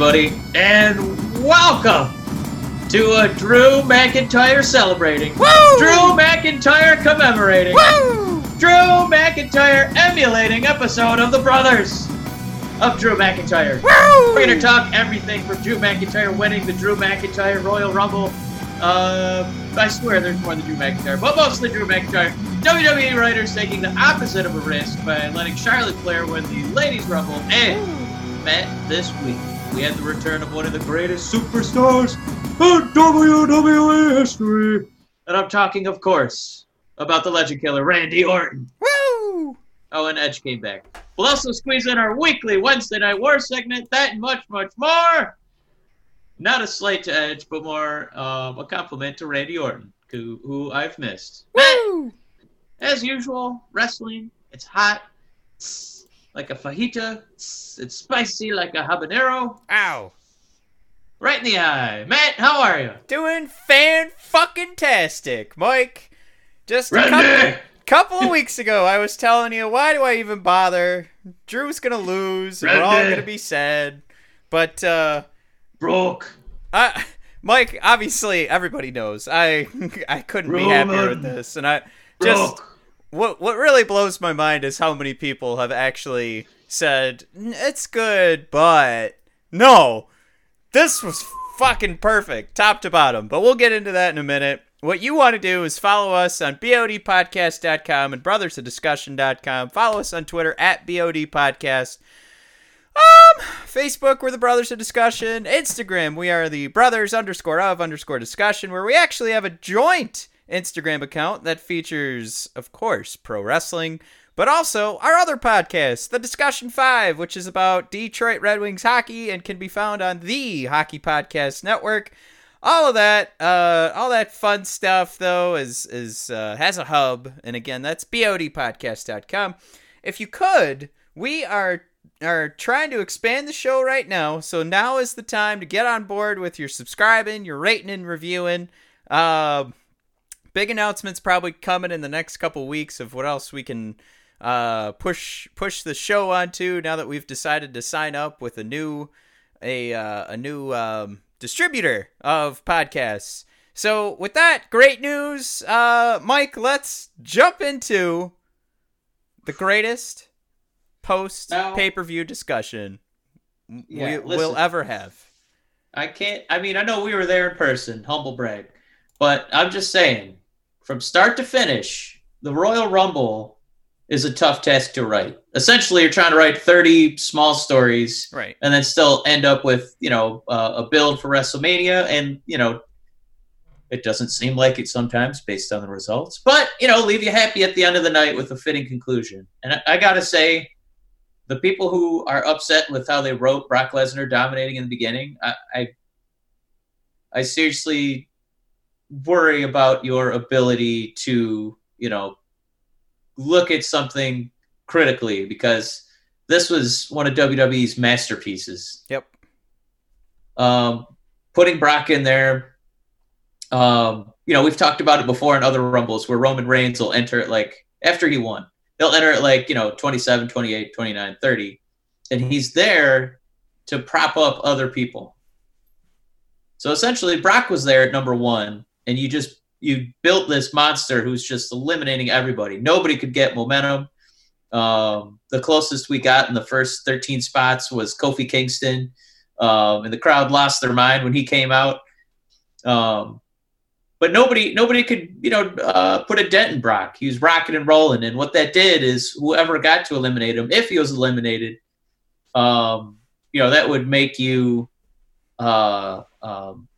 everybody, and welcome to a Drew McIntyre celebrating, Woo! Drew McIntyre commemorating, Woo! Drew McIntyre emulating episode of The Brothers of Drew McIntyre. Woo! We're gonna talk everything from Drew McIntyre winning the Drew McIntyre Royal Rumble. Uh, I swear there's more than Drew McIntyre, but mostly Drew McIntyre. WWE writers taking the opposite of a risk by letting Charlotte Flair win the Ladies Rumble. And Matt, this week we had the return of one of the greatest superstars in WWE history, and I'm talking, of course, about the Legend Killer Randy Orton. Woo! Oh, and Edge came back. We'll also squeeze in our weekly Wednesday Night War segment, that and much, much more. Not a slight to Edge, but more um, a compliment to Randy Orton, who, who I've missed. Woo! As usual, wrestling, it's hot, it's like a fajita, it's, it's spicy like a habanero, Ow. right in the eye. Matt, how are you? Doing fan fucking tastic, Mike. Just a couple, couple of weeks ago, I was telling you, why do I even bother? Drew's gonna lose. and We're all gonna be sad. But uh, Broke. I, Mike, obviously, everybody knows I I couldn't be happier with this, and I just Broke. What what really blows my mind is how many people have actually said it's good, but no, this was fucking perfect, top to bottom. But we'll get into that in a minute. What you want to do is follow us on bodpodcast.com and brothersofdiscussion.com. Follow us on Twitter at bodpodcast. Um, Facebook, we're the Brothers of Discussion. Instagram, we are the Brothers underscore of underscore discussion, where we actually have a joint Instagram account that features, of course, pro wrestling, but also our other podcast, The Discussion 5, which is about Detroit Red Wings hockey and can be found on the Hockey Podcast Network. All of that, uh, all that fun stuff though is is uh, has a hub, and again, that's bodpodcast.com. If you could, we are are trying to expand the show right now, so now is the time to get on board with your subscribing, your rating and reviewing. Um, big announcements probably coming in the next couple weeks of what else we can uh, push push the show onto now that we've decided to sign up with a new a uh, a new um, distributor of podcasts. So with that great news, uh, Mike, let's jump into the greatest post pay per view discussion Yeah, we will ever have. I can't. I mean, I know we were there in person, humble brag, but I'm just saying, from start to finish, the Royal Rumble is a tough task to write. Essentially, you're trying to write 30 small stories Right. and then still end up with, you know, uh, a build for WrestleMania, and you know, it doesn't seem like it sometimes based on the results, but you know, leave you happy at the end of the night with a fitting conclusion. And I, I gotta say, the people who are upset with how they wrote Brock Lesnar dominating in the beginning, I, I, I seriously worry about your ability to, you know, look at something critically because this was one of WWE's masterpieces. Yep. Um, putting Brock in there, um, you know, we've talked about it before in other Rumbles where Roman Reigns will enter it like after he won. He'll enter it like, you know, 27, 28, 29, 30. And he's there to prop up other people. So essentially, Brock was there at number one, and you just you built this monster who's just eliminating everybody. Nobody could get momentum. Um, the closest we got in the first 13 spots was Kofi Kingston, um, and the crowd lost their mind when he came out. Um, but nobody nobody could you know uh, put a dent in Brock. He was rocking and rolling, and what that did is whoever got to eliminate him, if he was eliminated, um, you know that would make you, uh, um,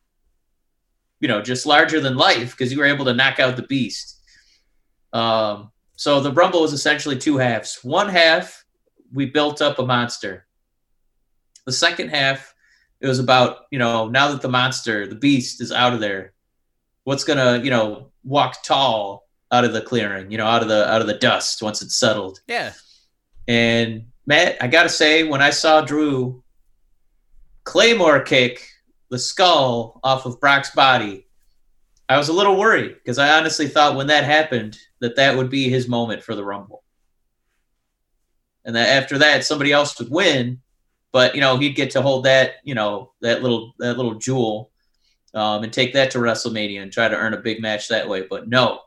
you know, just larger than life because you were able to knock out the beast. Um, so the Rumble was essentially two halves. One half we built up a monster. The second half it was about you know now that the monster, the beast, is out of there what's gonna you know walk tall out of the clearing you know out of the out of the dust once it's settled Yeah. and matt i gotta say when i saw drew claymore kick the skull off of brock's body i was a little worried because i honestly thought when that happened that that would be his moment for the rumble and that after that somebody else would win but you know he'd get to hold that you know that little that little jewel um, and take that to WrestleMania and try to earn a big match that way. But no,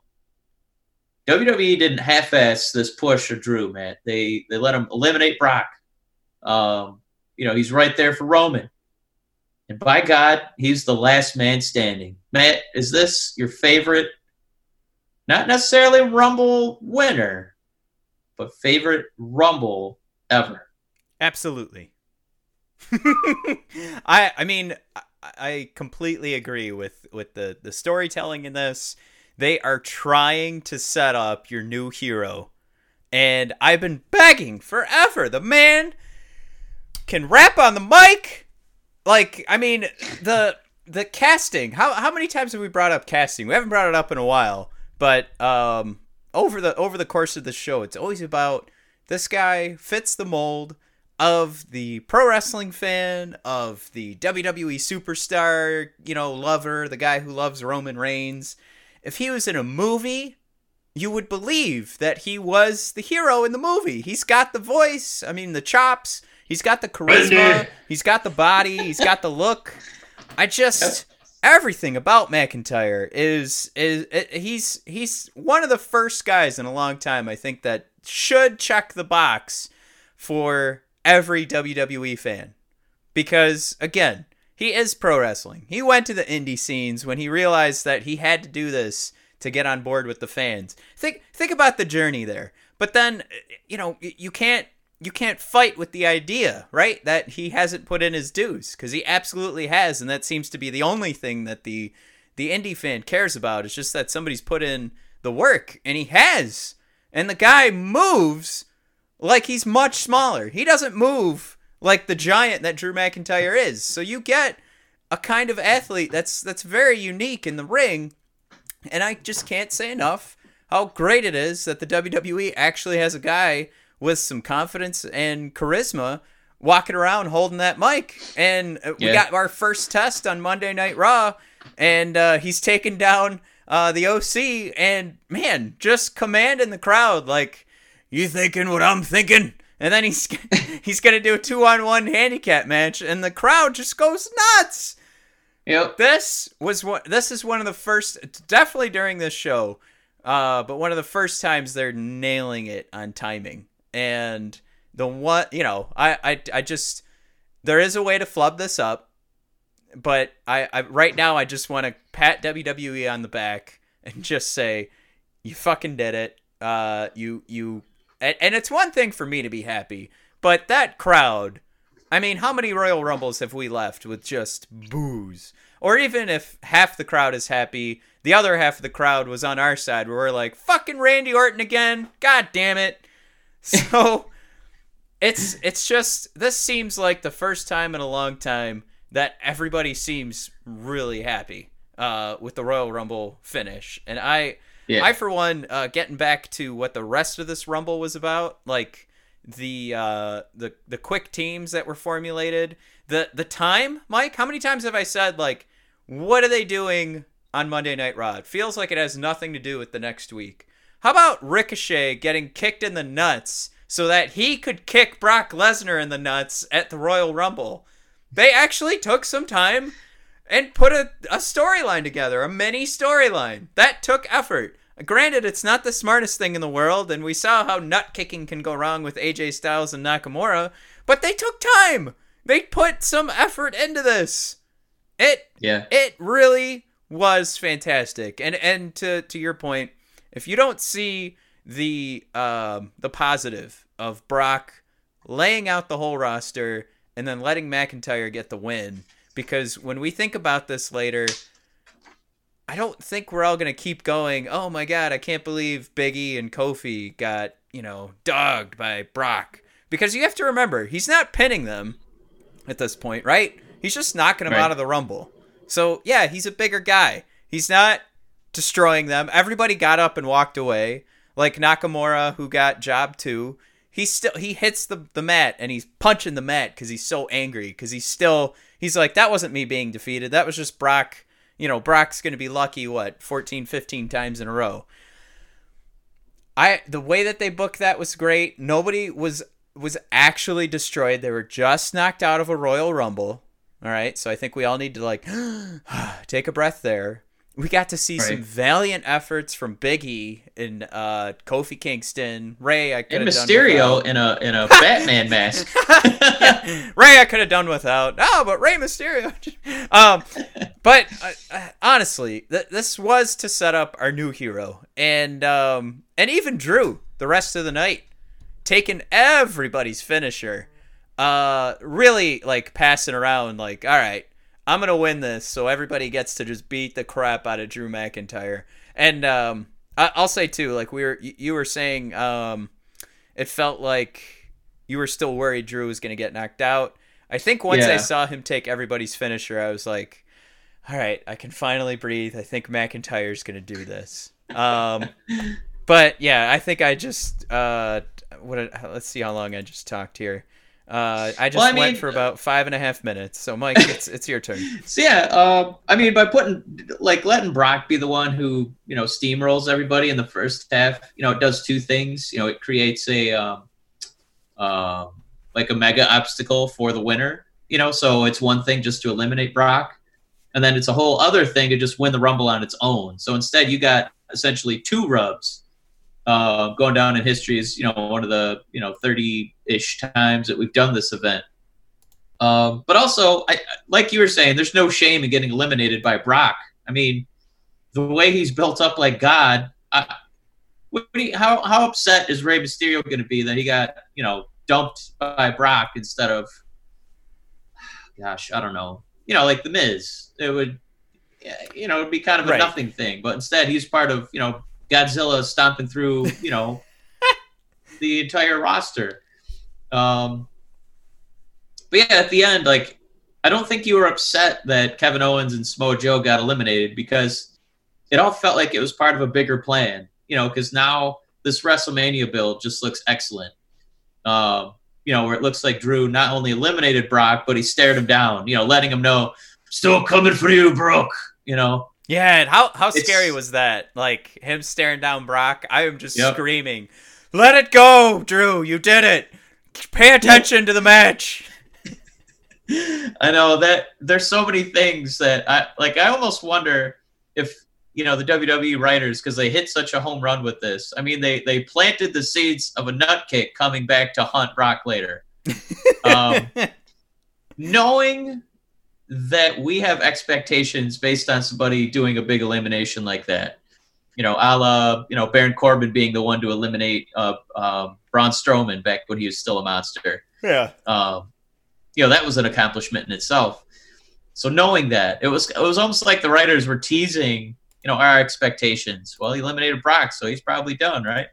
WWE didn't half-ass this push of Drew, man. They they let him eliminate Brock. Um, you know he's right there for Roman, and by God, he's the last man standing. Matt, is this your favorite? Not necessarily Rumble winner, but favorite Rumble ever. Absolutely. I I mean I, completely agree with with the the storytelling in this. They are trying to set up your new hero. And I've been begging forever. The man can rap on the mic. Like, I mean, the the casting. How how many times have we brought up casting? We haven't brought it up in a while, but um over the over the course of the show, it's always about this guy fits the mold of the pro wrestling fan, of the WWE superstar, you know, lover, the guy who loves Roman Reigns. If he was in a movie, you would believe that he was the hero in the movie. He's got the voice, I mean, the chops, he's got the charisma, he's got the body, he's got the look. I just everything about McIntyre is is, is he's he's one of the first guys in a long time I think that should check the box for every WWE fan. Because, again, he is pro wrestling. He went to the indie scenes when he realized that he had to do this to get on board with the fans. Think think about the journey there. But then, you know, you can't you can't fight with the idea, right? That he hasn't put in his dues because he absolutely has, and that seems to be the only thing that the the indie fan cares about. It's just that somebody's put in the work, and he has, and the guy moves like he's much smaller. He doesn't move like the giant that Drew McIntyre is. So you get a kind of athlete that's that's very unique in the ring. And I just can't say enough how great it is that the WWE actually has a guy with some confidence and charisma walking around holding that mic. And uh, we got our first test on Monday Night Raw, and uh, he's taking down uh, the OC, and man, just commanding the crowd like you thinking what I'm thinking? And then he's he's gonna do a two on one handicap match, and the crowd just goes nuts. Yep. This was what this is one of the first, definitely during this show, uh, but one of the first times they're nailing it on timing. And the one, you know, I I, I just there is a way to flub this up, but I, I right now I just want to pat WWE on the back and just say, you fucking did it. Uh, you you and, and it's one thing for me to be happy, but that crowd. I mean, how many Royal Rumbles have we left with just boos? Or even if half the crowd is happy, the other half of the crowd was on our side where we're like, fucking Randy Orton again. God damn it. So it's it's just this seems like the first time in a long time that everybody seems really happy uh, with the Royal Rumble finish. And I yeah. I, for one, uh, getting back to what the rest of this Rumble was about, like the uh, the the quick teams that were formulated, the the time, Mike. How many times have I said like, what are they doing on Monday Night Raw? It feels like it has nothing to do with the next week. How about Ricochet getting kicked in the nuts so that he could kick Brock Lesnar in the nuts at the Royal Rumble? They actually took some time and put a, a storyline together, a mini storyline. That took effort. Granted, it's not the smartest thing in the world, and we saw how nut kicking can go wrong with AJ Styles and Nakamura, but they took time. They put some effort into this. It yeah. It really was fantastic. And and to to your point, if you don't see the um the positive of Brock laying out the whole roster and then letting McIntyre get the win, because when we think about this later, I don't think we're all gonna keep going. Oh my god, I can't believe Biggie and Kofi got you know dogged by Brock because you have to remember he's not pinning them at this point, right? He's just knocking them right. out of the Rumble. So yeah, he's a bigger guy. He's not destroying them. Everybody got up and walked away. Like Nakamura, who got job two, he still he hits the the mat and he's punching the mat because he's so angry because he's still he's like that wasn't me being defeated that was just brock you know brock's gonna be lucky what 14 15 times in a row i the way that they booked that was great nobody was was actually destroyed. They were just knocked out of a Royal Rumble. All right, so I think we all need to like take a breath there. We got to see right. some valiant efforts from Biggie and uh, Kofi Kingston, Rey. I could and Mysterio in a in a Batman mask. yeah. Rey, I could have done without. Oh, but Rey Mysterio. um, but uh, honestly, th- this was to set up our new hero, and um, and even Drew the rest of the night, taking everybody's finisher, uh, really like passing around like, all right, I'm gonna win this, so everybody gets to just beat the crap out of Drew McIntyre. And um, I- will say too, like we were, you were saying, um, it felt like you were still worried Drew was gonna get knocked out. I think once yeah. I saw him take everybody's finisher, I was like, all right, I can finally breathe. I think McIntyre's gonna do this. Um, but yeah, I think I just uh, what? Let's see how long I just talked here. Uh, I just well, I mean, went for about five and a half minutes. So, Mike, it's it's your turn. So yeah, uh, I mean, by putting like letting Brock be the one who you know steamrolls everybody in the first half, you know, it does two things. You know, it creates a um, uh, like a mega obstacle for the winner. You know, so it's one thing just to eliminate Brock, and then it's a whole other thing to just win the Rumble on its own. So instead, you got essentially two rubs uh, going down in history is you know one of the you know 30-ish times that we've done this event. Um, but also, I, like you were saying, there's no shame in getting eliminated by Brock. I mean, the way he's built up like God. I, you, how how upset is Rey Mysterio going to be that he got you know dumped by Brock instead of, gosh, I don't know, you know, like the Miz. It would, you know, it'd be kind of a right. nothing thing. But instead, he's part of you know Godzilla stomping through, you know, the entire roster. Um, but yeah, at the end, like, I don't think you were upset that Kevin Owens and Samoa Joe got eliminated because it all felt like it was part of a bigger plan, you know, because now this WrestleMania build just looks excellent. Um, you know, where it looks like Drew not only eliminated Brock, but he stared him down, you know, letting him know, still coming for you, Brock, you know. Yeah, and how how it's, scary was that? Like him staring down Brock. I am just yep. screaming, "Let it go, Drew! You did it! Pay attention to the match." I know that there's so many things that I like. I almost wonder if you know the WWE writers because they hit such a home run with this. I mean, they they planted the seeds of a nut kick coming back to hunt Brock later. Um, knowing that we have expectations based on somebody doing a big elimination like that. You know, a la, you know, Baron Corbin being the one to eliminate uh, um, Braun Strowman back when he was still a monster. Yeah. Um, you know, that was an accomplishment in itself. So knowing that, it was it was almost like the writers were teasing, you know, our expectations. Well, he eliminated Brock, so he's probably done, right?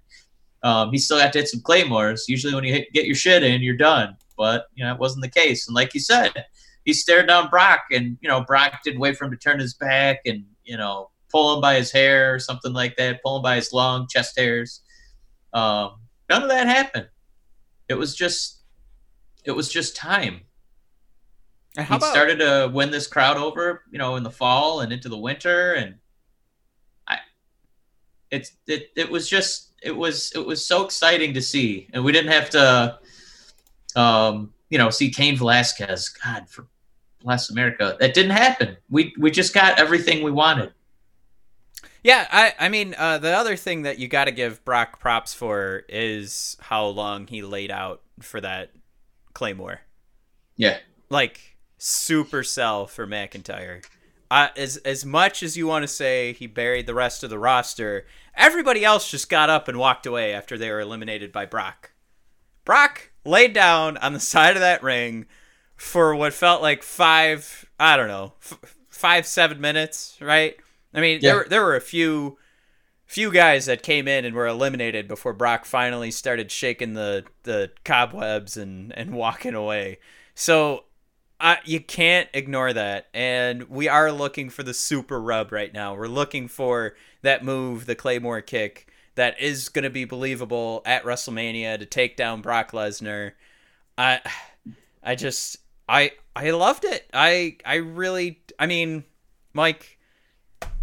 Um, he still got to hit some claymores. Usually, when you hit, get your shit in, you're done. But you know, it wasn't the case. And like you said, he stared down Brock, and you know Brock didn't wait for him to turn his back and you know pull him by his hair or something like that, pull him by his long chest hairs. Um, none of that happened. It was just, it was just time. And he about... started to win this crowd over, you know, in the fall and into the winter, and I, it's it it was just it was it was so exciting to see, and we didn't have to, um, you know, see Cain Velasquez. God, for bless America, that didn't happen. We we just got everything we wanted. Yeah, I I mean, uh, the other thing that you got to give Brock props for is how long he laid out for that Claymore. Yeah, like super sell for McIntyre. Uh, as as much as you want to say he buried the rest of the roster, everybody else just got up and walked away after they were eliminated by Brock. Brock laid down on the side of that ring for what felt like five, I don't know, f- five, seven minutes, right? I mean, yeah. there, there were a few few guys that came in and were eliminated before Brock finally started shaking the, the cobwebs and, and walking away. So uh, you can't ignore that. And we are looking for the super rub right now. We're looking for that move, the Claymore kick, that is going to be believable at WrestleMania to take down Brock Lesnar. I I just I I loved it. I I really I mean, Mike,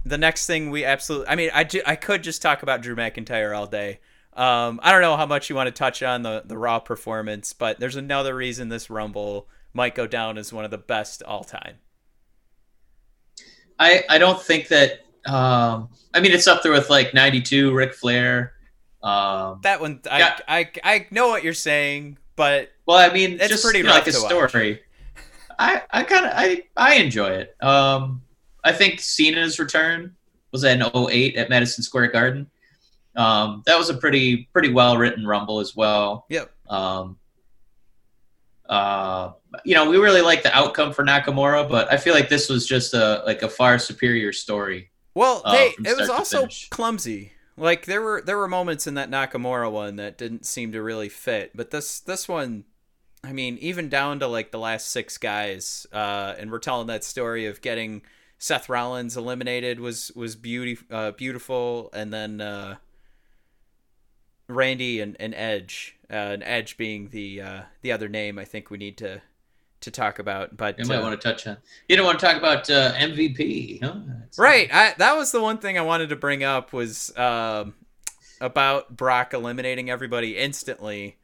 the next thing we absolutely I mean, I I could just talk about Drew McIntyre all day. Um, I don't know how much you want to touch on the the Raw performance, but there's another reason this Rumble might go down as one of the best all time. I I don't think that. Um, I mean, it's up there with like '92 Ric Flair. Um, That one, I, Yeah. I, I know what you're saying, but well, I mean, It's just pretty you know, like a to watch. story. I I kind of I I enjoy it. Um, I think Cena's return was in 08 at Madison Square Garden. Um, that was a pretty pretty well written Rumble as well. yep. Um, uh, you know, we really like the outcome for Nakamura, but I feel like this was just a like a far superior story. Well, uh, they from it was also clumsy. Like there were there were moments in that Nakamura one that didn't seem to really fit, but this this one, I mean, even down to like the last six guys, uh, and we're telling that story of getting Seth Rollins eliminated was was beauty uh, beautiful, and then uh, Randy and, and Edge, uh, and Edge being the uh, the other name I think we need to to talk about, but You might uh, want to touch on. You don't want to talk about uh, MVP, huh? Right. I, that was the one thing I wanted to bring up was um, about Brock eliminating everybody instantly.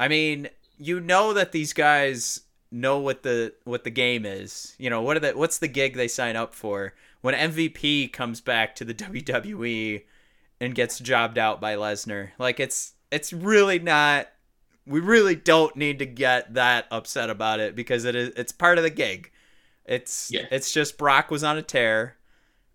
I mean, you know that these guys know what the what the game is. You know what are the what's the gig they sign up for when MVP comes back to the WWE and gets jobbed out by Lesnar. Like it's it's really not. We really don't need to get that upset about it because it is it's part of the gig. It's Yeah. it's just Brock was on a tear.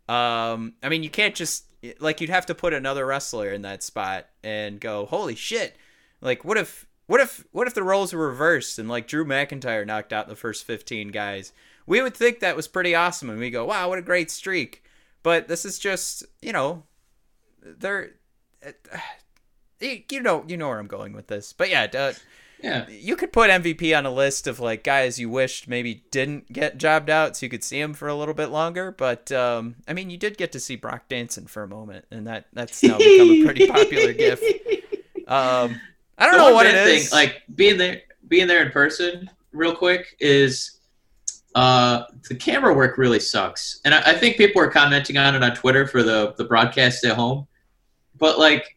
Um, I mean, you can't just like you'd have to put another wrestler in that spot and go, holy shit! Like, what if what if what if the roles were reversed and like Drew McIntyre knocked out the first fifteen guys? We would think that was pretty awesome, and we go, wow, what a great streak. But this is just you know, they're. You you know you know where I'm going with this, but yeah, uh, Yeah. you could put MVP on a list of like guys you wished maybe didn't get jobbed out so you could see him for a little bit longer. But um, I mean, you did get to see Brock dancing for a moment, and that that's now become a pretty popular gif. Um, I don't The know what it is. Thing, like being there, being there in person, real quick, is uh, the camera work really sucks, and I, I think people are commenting on it on Twitter for the the broadcast at home. But like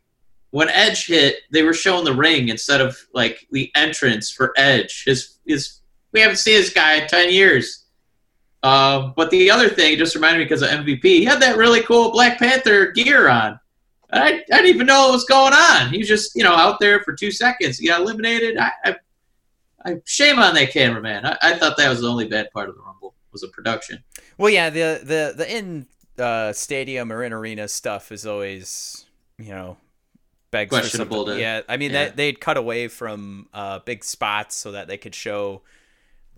when Edge hit, they were showing the ring instead of like the entrance for Edge. His his we haven't seen this guy in ten years. Um, but the other thing just reminded me because of MVP, he had that really cool Black Panther gear on. I, I didn't even know what was going on. He was just, you know, out there for two seconds. He got eliminated. I, I, I shame on that cameraman. I, I thought that was the only bad part of the Rumble was the production. well, yeah, the the the in uh, stadium or in arena stuff is always you know begs for something. to- yeah, I mean yeah. that they'd cut away from uh, big spots so that they could show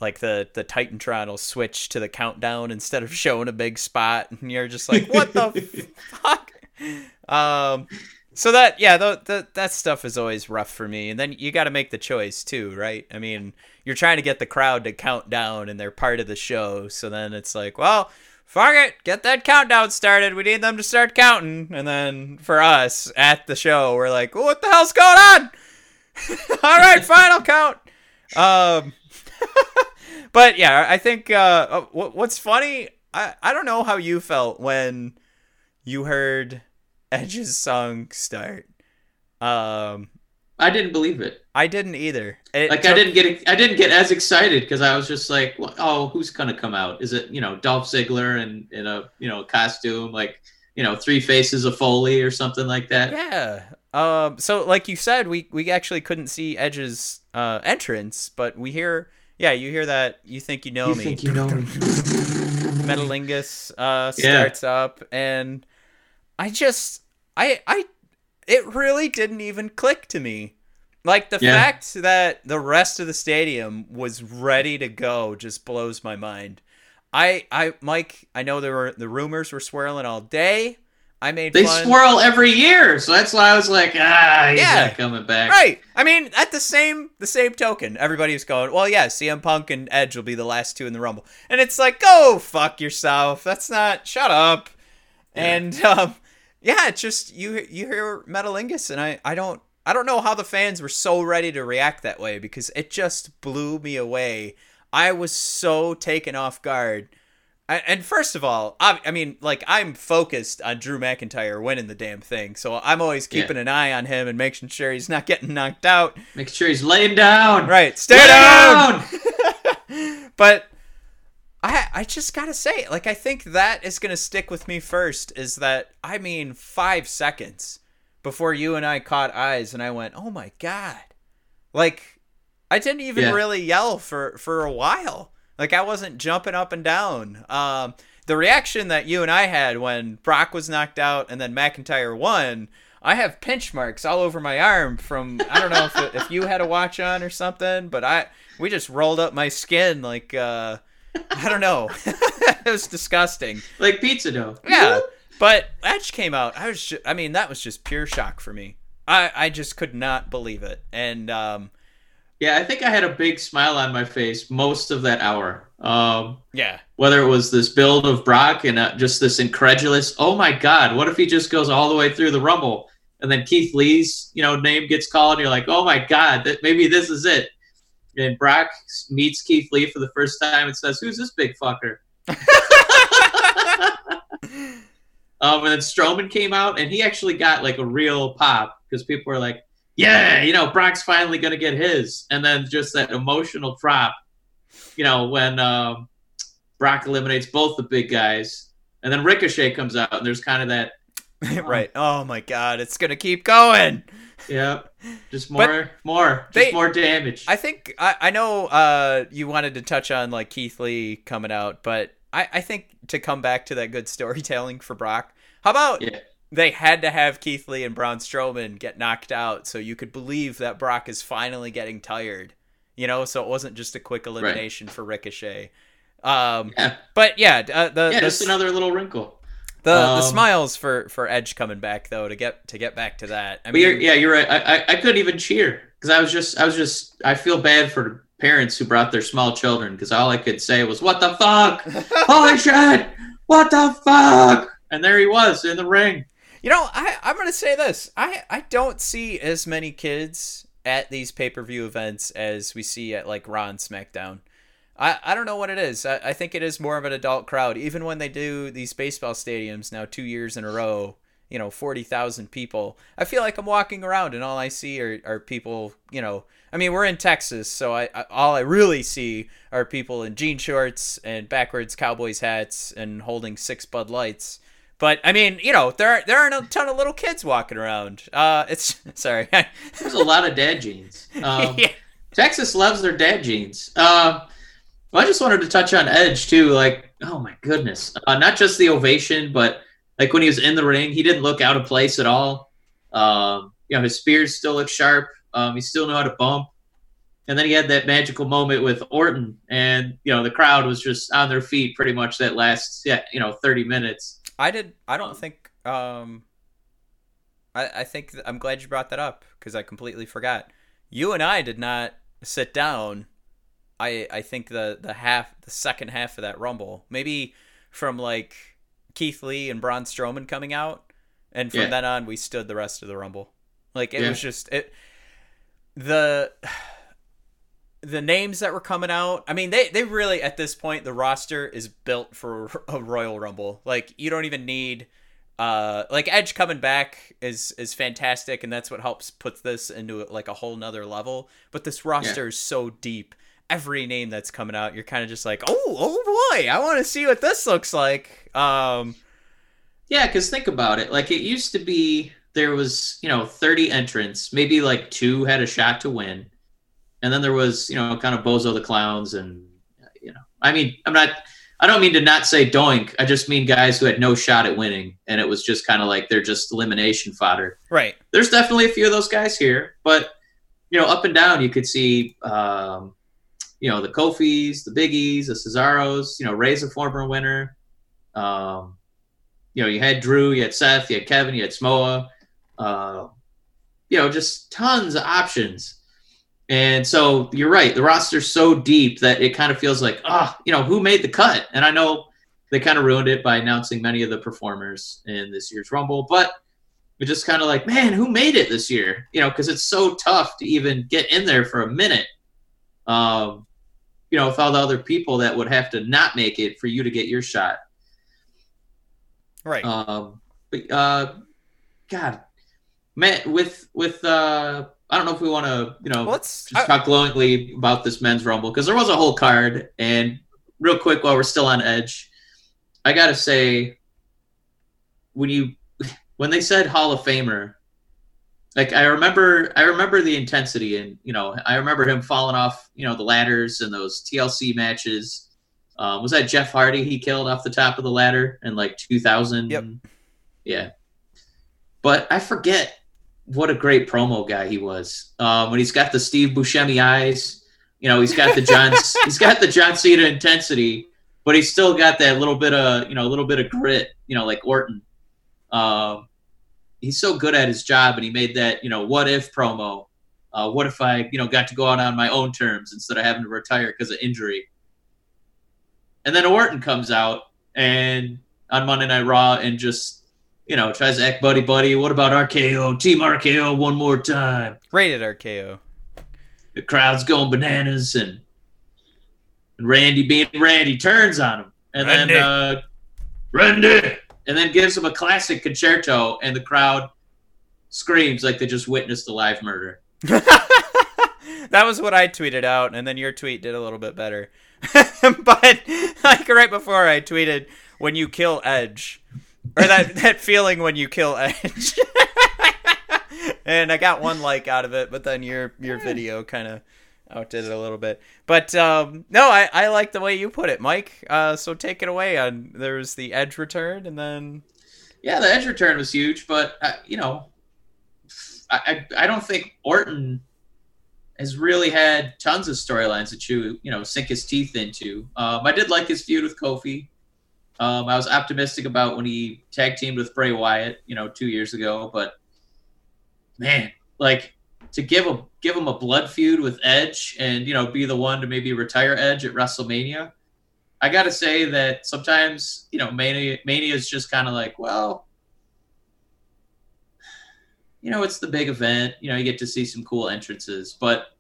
like the the Titantron will switch to the countdown instead of showing a big spot, and you're just like, what the fuck? Um, so that yeah, the, the, that stuff is always rough for me. And then you got to make the choice too, right? I mean, you're trying to get the crowd to count down, and they're part of the show. So then it's like, well. Fuck it, get that countdown started. We need them to start counting. And then for us at the show, we're like, what the hell's going on? All right, final count. Um, but yeah, I think uh, uh, what's funny, I, I don't know how you felt when you heard Edge's song start. Um, I didn't believe it. I didn't either. It Like I didn't get I didn't get as excited because I was just like, well, oh, who's gonna come out? Is it you know Dolph Ziggler in in a you know costume like you know three faces of Foley or something like that? Yeah. Um. So, like you said, we we actually couldn't see Edge's uh entrance, but we hear. Yeah, you hear that. You think you know you me. think you know me? Metalingus uh, Yeah. starts up, and I just, I, I, it really didn't even click to me. Like the Yeah. fact that the rest of the stadium was ready to go just blows my mind. I, I, Mike, I know there were the rumors were swirling all day. I made They fun. swirl every year, so that's why I was like, ah, he's Yeah. not coming back. Right. I mean, at the same the same token, everybody was going, "Well, yeah, CM Punk and Edge will be the last two in the Rumble," and it's like, "Go fuck yourself." That's not. Shut up. Yeah. And um, yeah, it's just you you hear Metalingus, and I I don't I don't know how the fans were so ready to react that way because it just blew me away. I was so taken off guard. I, and first of all, I, I, mean, like I'm focused on Drew McIntyre winning the damn thing, so I'm always keeping yeah. an eye on him and making sure he's not getting knocked out. Make sure he's laying down. Right, stay Lay down. down! but I I just gotta say, like I think that is gonna stick with me first. Is that I mean five seconds before you and I caught eyes, and I went, oh my god, like I didn't even yeah. really yell for for a while. Like I wasn't jumping up and down. Um, the reaction that you and I had when Brock was knocked out and then McIntyre won. I have pinch marks all over my arm from I don't know if, if you had a watch on or something, but I we just rolled up my skin like uh, I don't know. it was disgusting. Like pizza dough. Yeah. But Edge came out. I was just, I mean that was just pure shock for me. I I just could not believe it. And um yeah, I think I had a big smile on my face most of that hour. Um, yeah. Whether it was this build of Brock and uh, just this incredulous, oh my God, what if he just goes all the way through the Rumble? And then Keith Lee's, you know, name gets called, and you're like, oh my God, that maybe this is it. And Brock meets Keith Lee for the first time and says, "Who's this big fucker?" um, and then Strowman came out, and he actually got like a real pop because people were like, yeah, you know, Brock's finally going to get his. And then just that emotional drop, you know, when um, Brock eliminates both the big guys. And then Ricochet comes out, and there's kind of that. right. Oh, my God. It's going to keep going. Yeah. Just more, but more, just they, more damage. I think, I, I know uh, you wanted to touch on like Keith Lee coming out, but I, I think to come back to that good storytelling for Brock, how about yeah they had to have Keith Lee and Braun Strowman get knocked out so you could believe that Brock is finally getting tired. You know, so it wasn't just a quick elimination right. for Ricochet. Um, yeah. But yeah, uh, the yeah, the, just another little wrinkle. The um, the smiles for for Edge coming back though to get to get back to that. I mean, you're, yeah, you're right. I, I, I couldn't even cheer because I was just I was just I feel bad for parents who brought their small children because all I could say was "What the fuck? Holy shit! What the fuck?" And there he was in the ring. You know, I, I'm going to say this. I, I don't see as many kids at these pay per view events as we see at like Raw and SmackDown. I, I don't know what it is. I, I think it is more of an adult crowd. Even when they do these baseball stadiums now, two years in a row, you know, 40,000 people, I feel like I'm walking around and all I see are, are people, you know, I mean, we're in Texas, so I, I all I really see are people in jean shorts and backwards Cowboys hats and holding six Bud Lights but I mean, you know, there there aren't a ton of little kids walking around. Uh, it's sorry. There's a lot of dad jeans. Um, yeah. Texas loves their dad jeans. Uh, I just wanted to touch on Edge too. Like, oh my goodness, uh, not just the ovation, but like when he was in the ring, he didn't look out of place at all. Um, you know, his spears still look sharp. Um, he still knew how to bump. And then he had that magical moment with Orton, and you know the crowd was just on their feet pretty much that last, yeah, you know, thirty minutes. I did. I don't think. Um, I I think I'm glad you brought that up because I completely forgot. You and I did not sit down. I I think the the half the second half of that rumble maybe from like Keith Lee and Braun Strowman coming out, and from yeah. then on we stood the rest of the rumble. Like it yeah. was just it. The the names that were coming out i mean they, they really at this point the roster is built for a royal rumble like you don't even need uh like edge coming back is is fantastic and that's what helps put this into like a whole nother level but this roster yeah. is so deep every name that's coming out you're kind of just like oh oh boy i want to see what this looks like um yeah because think about it like it used to be there was you know 30 entrants maybe like two had a shot to win and then there was you know kind of Bozo the Clowns and you know I mean I'm not I don't mean to not say doink I just mean guys who had no shot at winning and it was just kind of like they're just elimination fodder. Right. There's definitely a few of those guys here, but you know up and down you could see um, you know the Kofis, the Biggies, the Cesaros. You know Rey's a former winner. Um, you know you had Drew, you had Seth, you had Kevin, you had Samoa. Uh, you know just tons of options and so you're right. The roster's so deep that it kind of feels like, ah, oh, you know, who made the cut? And I know they kind of ruined it by announcing many of the performers in this year's Rumble, but it's just kind of like, man, who made it this year? You know, because it's so tough to even get in there for a minute. Um, you know, with all the other people that would have to not make it for you to get your shot. Right. Um, but uh, God, Matt, with with uh, I don't know if we want to, you know, let's. just I- talk glowingly about this men's rumble because there was a whole card. And real quick, while we're still on edge, I gotta say, when you when they said Hall of Famer, like I remember, I remember the intensity, and you know, I remember him falling off, you know, the ladders and those TLC matches. Um, was that Jeff Hardy he killed off the top of the ladder in like 2000? Yep. Yeah. But I forget what a great promo guy he was. Um, when he's got the Steve Buscemi eyes, you know, he's got the John, he's got the John Cena intensity, but he's still got that little bit of, you know, a little bit of grit, you know, like Orton. Um, he's so good at his job, and he made that, you know, what if promo. Uh, what if I, you know, got to go out on my own terms instead of having to retire because of injury? And then Orton comes out and on Monday Night Raw and just, you know, tries to act buddy buddy. What about RKO? Team RKO one more time. rated RKO. The crowd's going bananas and, and Randy being Randy turns on him. And Randy. then uh Randy and then gives him a classic Con-Chair-To and the crowd screams like they just witnessed a live murder. that was what I tweeted out, and then your tweet did a little bit better. but like right before I tweeted when you kill Edge, or that that feeling when you kill Edge, and I got one like out of it, but then your your video kind of outdid it a little bit. But um, no, I I like the way you put it, Mike. Uh, so take it away. On there was the Edge return, and then Yeah, the edge return was huge, but uh, you know, I, I I don't think Orton has really had tons of storylines to you you know sink his teeth into. Um, I did like his feud with Kofi. Um, I was optimistic about when he tag teamed with Bray Wyatt, you know, two years ago. But man, like to give a give him a blood feud with Edge and you know be the one to maybe retire Edge at WrestleMania. I got to say that sometimes you know Mania is just kind of like well. You know, it's the big event. You know, you get to see some cool entrances, but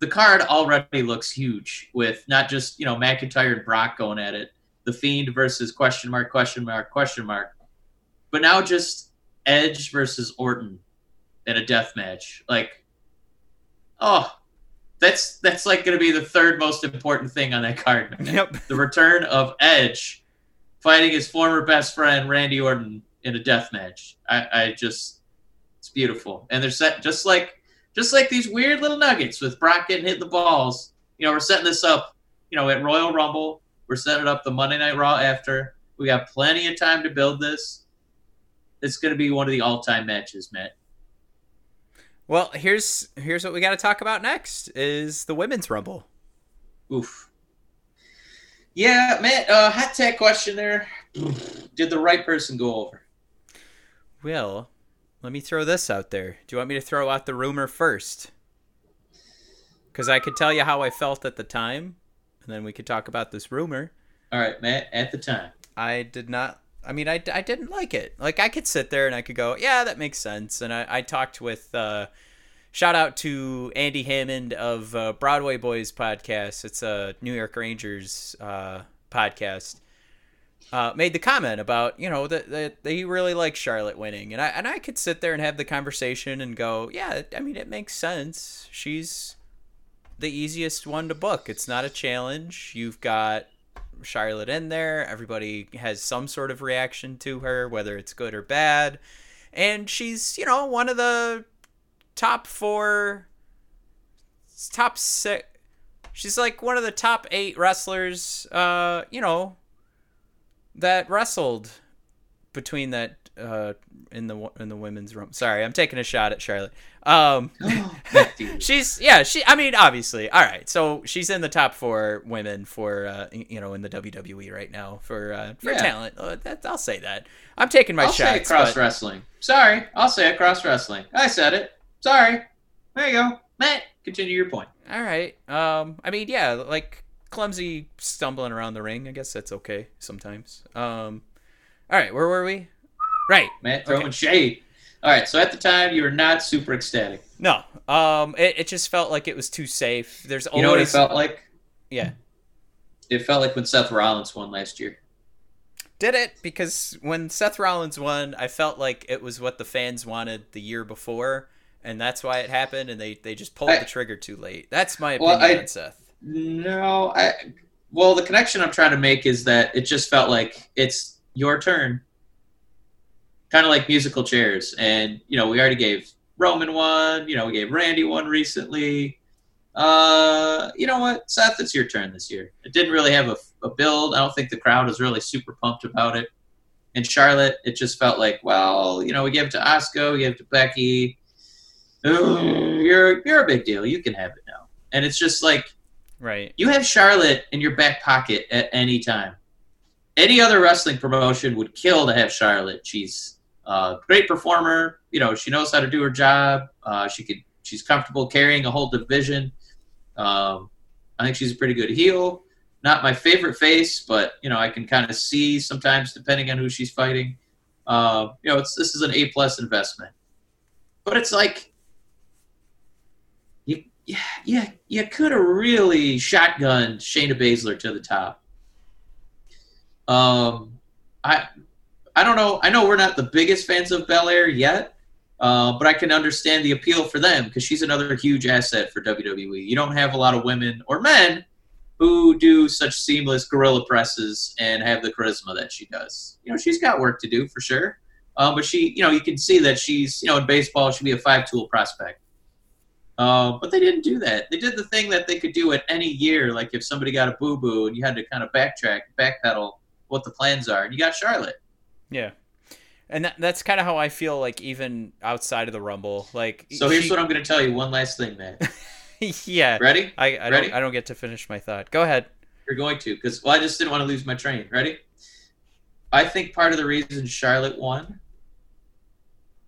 the card already looks huge with not just you know McIntyre and Brock going at it, the Fiend versus question mark question mark question mark, but now just Edge versus Orton in a death match. Like, oh, that's that's like going to be the third most important thing on that card. yep, The return of Edge fighting his former best friend Randy Orton in a death match. I, I just, it's beautiful, and they're set just like just like these weird little nuggets with Brock getting hit in the balls. You know, we're setting this up. You know, at Royal Rumble, we're setting up the Monday Night Raw after. We got plenty of time to build this. It's going to be one of the all-time matches, Matt. Well, here's here's what we got to talk about next is the women's rumble. Oof. Yeah, Matt. Uh, hot tech question there. Did the right person go over? Well, let me throw this out there. Do you want me to throw out the rumor first? Because I could tell you how I felt at the time, and then we could talk about this rumor. All right, Matt. At the time. I did not. I mean, I, I didn't like it. Like, I could sit there and I could go, yeah, that makes sense. And I, I talked with, uh, shout out to Andy Hammond of uh, Broadway Boys podcast. It's a New York Rangers uh, podcast. Uh, made the comment about you know that, that they really like Charlotte winning, and I and I could sit there and have the conversation and go, yeah, I mean it makes sense. She's the easiest one to book. It's not a challenge. You've got Charlotte in there. Everybody has some sort of reaction to her, whether it's good or bad. And she's, you know, one of the top four, top six. She's like one of the top eight wrestlers, uh, you know, that wrestled between that uh in the in the women's room. Sorry, I'm taking a shot at Charlotte. Um she's yeah, she I mean obviously. All right. So she's in the top 4 women for uh you know in the WWE right now for uh for Yeah. talent. Uh, that, I'll say that. I'm taking my I'll say shots. cross but- wrestling. Sorry, I'll say it cross wrestling. I said it. Sorry. There you go, Matt. Continue your point. All right. Um I mean yeah, like clumsy stumbling around the ring. I guess that's okay sometimes. Um All right, where were we? Right. Matt throwing Okay. shade. All right. So at the time, you were not super ecstatic. No. Um it, it just felt like it was too safe. There's always You know what it felt like? Yeah. It felt like when Seth Rollins won last year. Did it? Because when Seth Rollins won, I felt like it was what the fans wanted the year before, and that's why it happened. And they they just pulled I- the trigger too late. That's my Well, opinion I- on Seth. No, I. Well, the connection I'm trying to make is that it just felt like it's your turn. Kind of like musical chairs, and you know we already gave Roman one. You know we gave Randy one recently. Uh, you know what, Seth? It's your turn this year. It didn't really have a, a build. I don't think the crowd was really super pumped about it. And Charlotte, it just felt like, well, you know, we gave it to Asuka, we gave it to Becky. You're you're a big deal. You can have it now. And it's just like Right. you have Charlotte in your back pocket at any time. Any other wrestling promotion would kill to have Charlotte. She's a great performer. You know, she knows how to do her job. Uh, she could. She's comfortable carrying a whole division. Um, I think she's a pretty good heel. Not my favorite face, but you know, I can kind of see sometimes depending on who she's fighting. Uh, you know, it's this is an A plus investment. But it's like you yeah, yeah, you could have really shotgunned Shayna Baszler to the top. Um, I, I don't know. I know we're not the biggest fans of Belair yet, uh, but I can understand the appeal for them because she's another huge asset for WWE. You don't have a lot of women or men who do such seamless gorilla presses and have the charisma that she does. You know, she's got work to do for sure. Um, but she, you know, you can see that she's, you know, in baseball, she'd be a five-tool prospect. Uh, but they didn't do that. They did the thing that they could do at any year. Like if somebody got a boo boo and you had to kind of backtrack, backpedal what the plans are, and you got Charlotte. Yeah. And that, that's kind of how I feel like even outside of the Rumble. Like So here's she- what I'm going to tell you. One last thing, man. yeah. Ready? I, I Ready? don't I don't get to finish my thought. Go ahead. You're going to, because well, I just didn't want to lose my train. Ready? I think part of the reason Charlotte won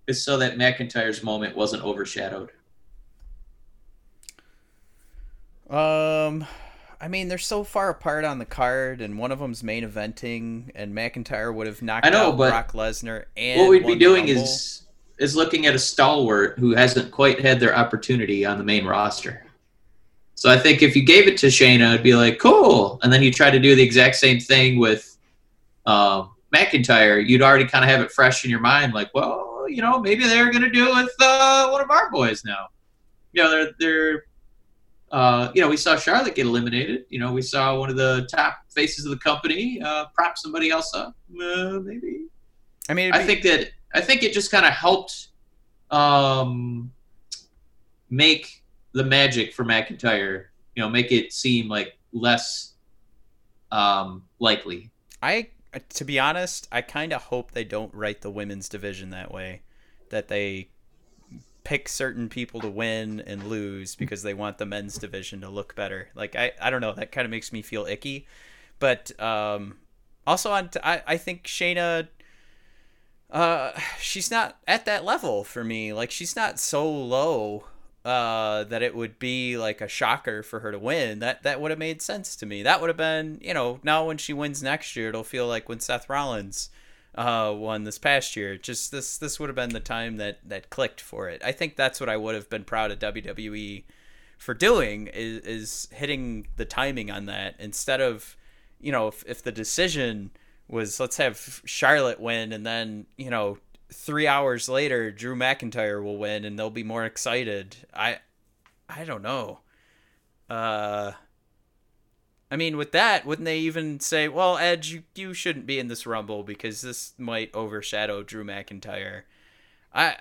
is so that McIntyre's moment wasn't overshadowed. Um, I mean, they're so far apart on the card, and one of them's main eventing, and McIntyre would have knocked I know, out but Brock Lesnar. And what we'd be doing Rumble. is is looking at a stalwart who hasn't quite had their opportunity on the main roster. So I think if you gave it to Shayna, it'd be like cool, and then you try to do the exact same thing with um, McIntyre. You'd already kind of have it fresh in your mind, like, well, you know, maybe they're gonna do it with uh, one of our boys now. You know, they're they're. Uh, you know, we saw Charlotte get eliminated. You know, we saw one of the top faces of the company uh, prop somebody else up. Uh, maybe I mean, I be- think that I think it just kind of helped um, make the magic for McIntyre. You know, make it seem like less um, likely. I to be honest, I kind of hope they don't write the women's division that way, that they pick certain people to win and lose because they want the men's division to look better. Like I, I don't know, that kind of makes me feel icky. But um, also on, t- I, I think Shayna, uh, she's not at that level for me. Like she's not so low uh, that it would be like a shocker for her to win. That that would have made sense to me. That would have been, you know, now when she wins next year, it'll feel like when Seth Rollins uh, won this past year. Just this this would have been the time that that clicked for it. I think that's what I would have been proud of WWE for doing is is hitting the timing on that instead of, you know, if if the decision was let's have Charlotte win and then, you know, three hours later Drew McIntyre will win and they'll be more excited. I I don't know. Uh I mean, with that, wouldn't they even say, "Well, Edge, you, you shouldn't be in this Rumble because this might overshadow Drew McIntyre"? I,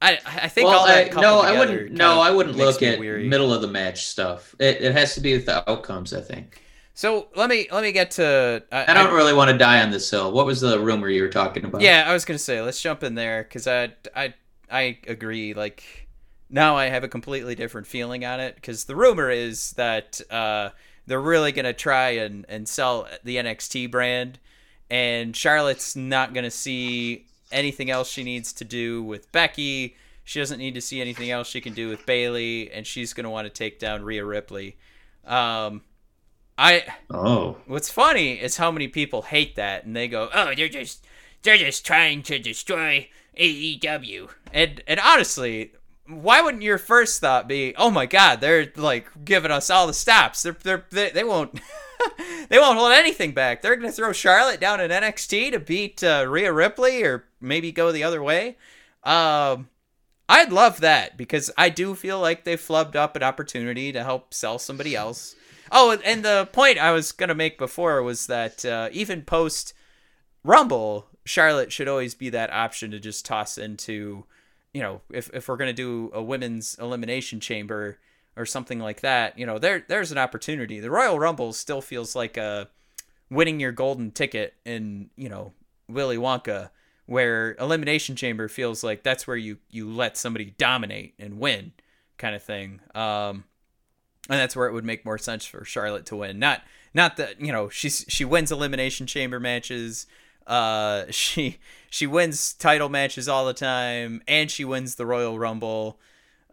I, I think well, all that I, no, I wouldn't. No, I wouldn't look at weary. middle of the match stuff. It, it has to be with the outcomes. I think. So let me let me get to. I, I don't really want to die on this hill. What was the rumor you were talking about? Yeah, I was gonna say let's jump in there because I I I agree. Like now I have a completely different feeling on it because the rumor is that uh, they're really gonna try and and sell the NXT brand, and Charlotte's not gonna see anything else she needs to do with Becky. She doesn't need to see anything else she can do with Bayley, and she's gonna want to take down Rhea Ripley. Um, I Oh. What's funny is how many people hate that, and they go, "Oh, they're just they're just trying to destroy AEW." And and honestly, why wouldn't your first thought be, "Oh my God, they're like giving us all the stops. They're, they're they, they won't they won't hold anything back. They're gonna throw Charlotte down in NXT to beat uh, Rhea Ripley, or maybe go the other way." Um, I'd love that because I do feel like they flubbed up an opportunity to help sell somebody else. Oh, and the point I was gonna make before was that uh, even post Rumble, Charlotte should always be that option to just toss into, you know, if if we're gonna do a women's elimination chamber or something like that, you know, there there's an opportunity. The Royal Rumble still feels like a winning your golden ticket in, you know, Willy Wonka, where Elimination Chamber feels like that's where you you let somebody dominate and win, kind of thing. Um, and that's where it would make more sense for Charlotte to win. Not not that you know she's she wins Elimination Chamber matches. Uh, she she wins title matches all the time, and she wins the Royal Rumble.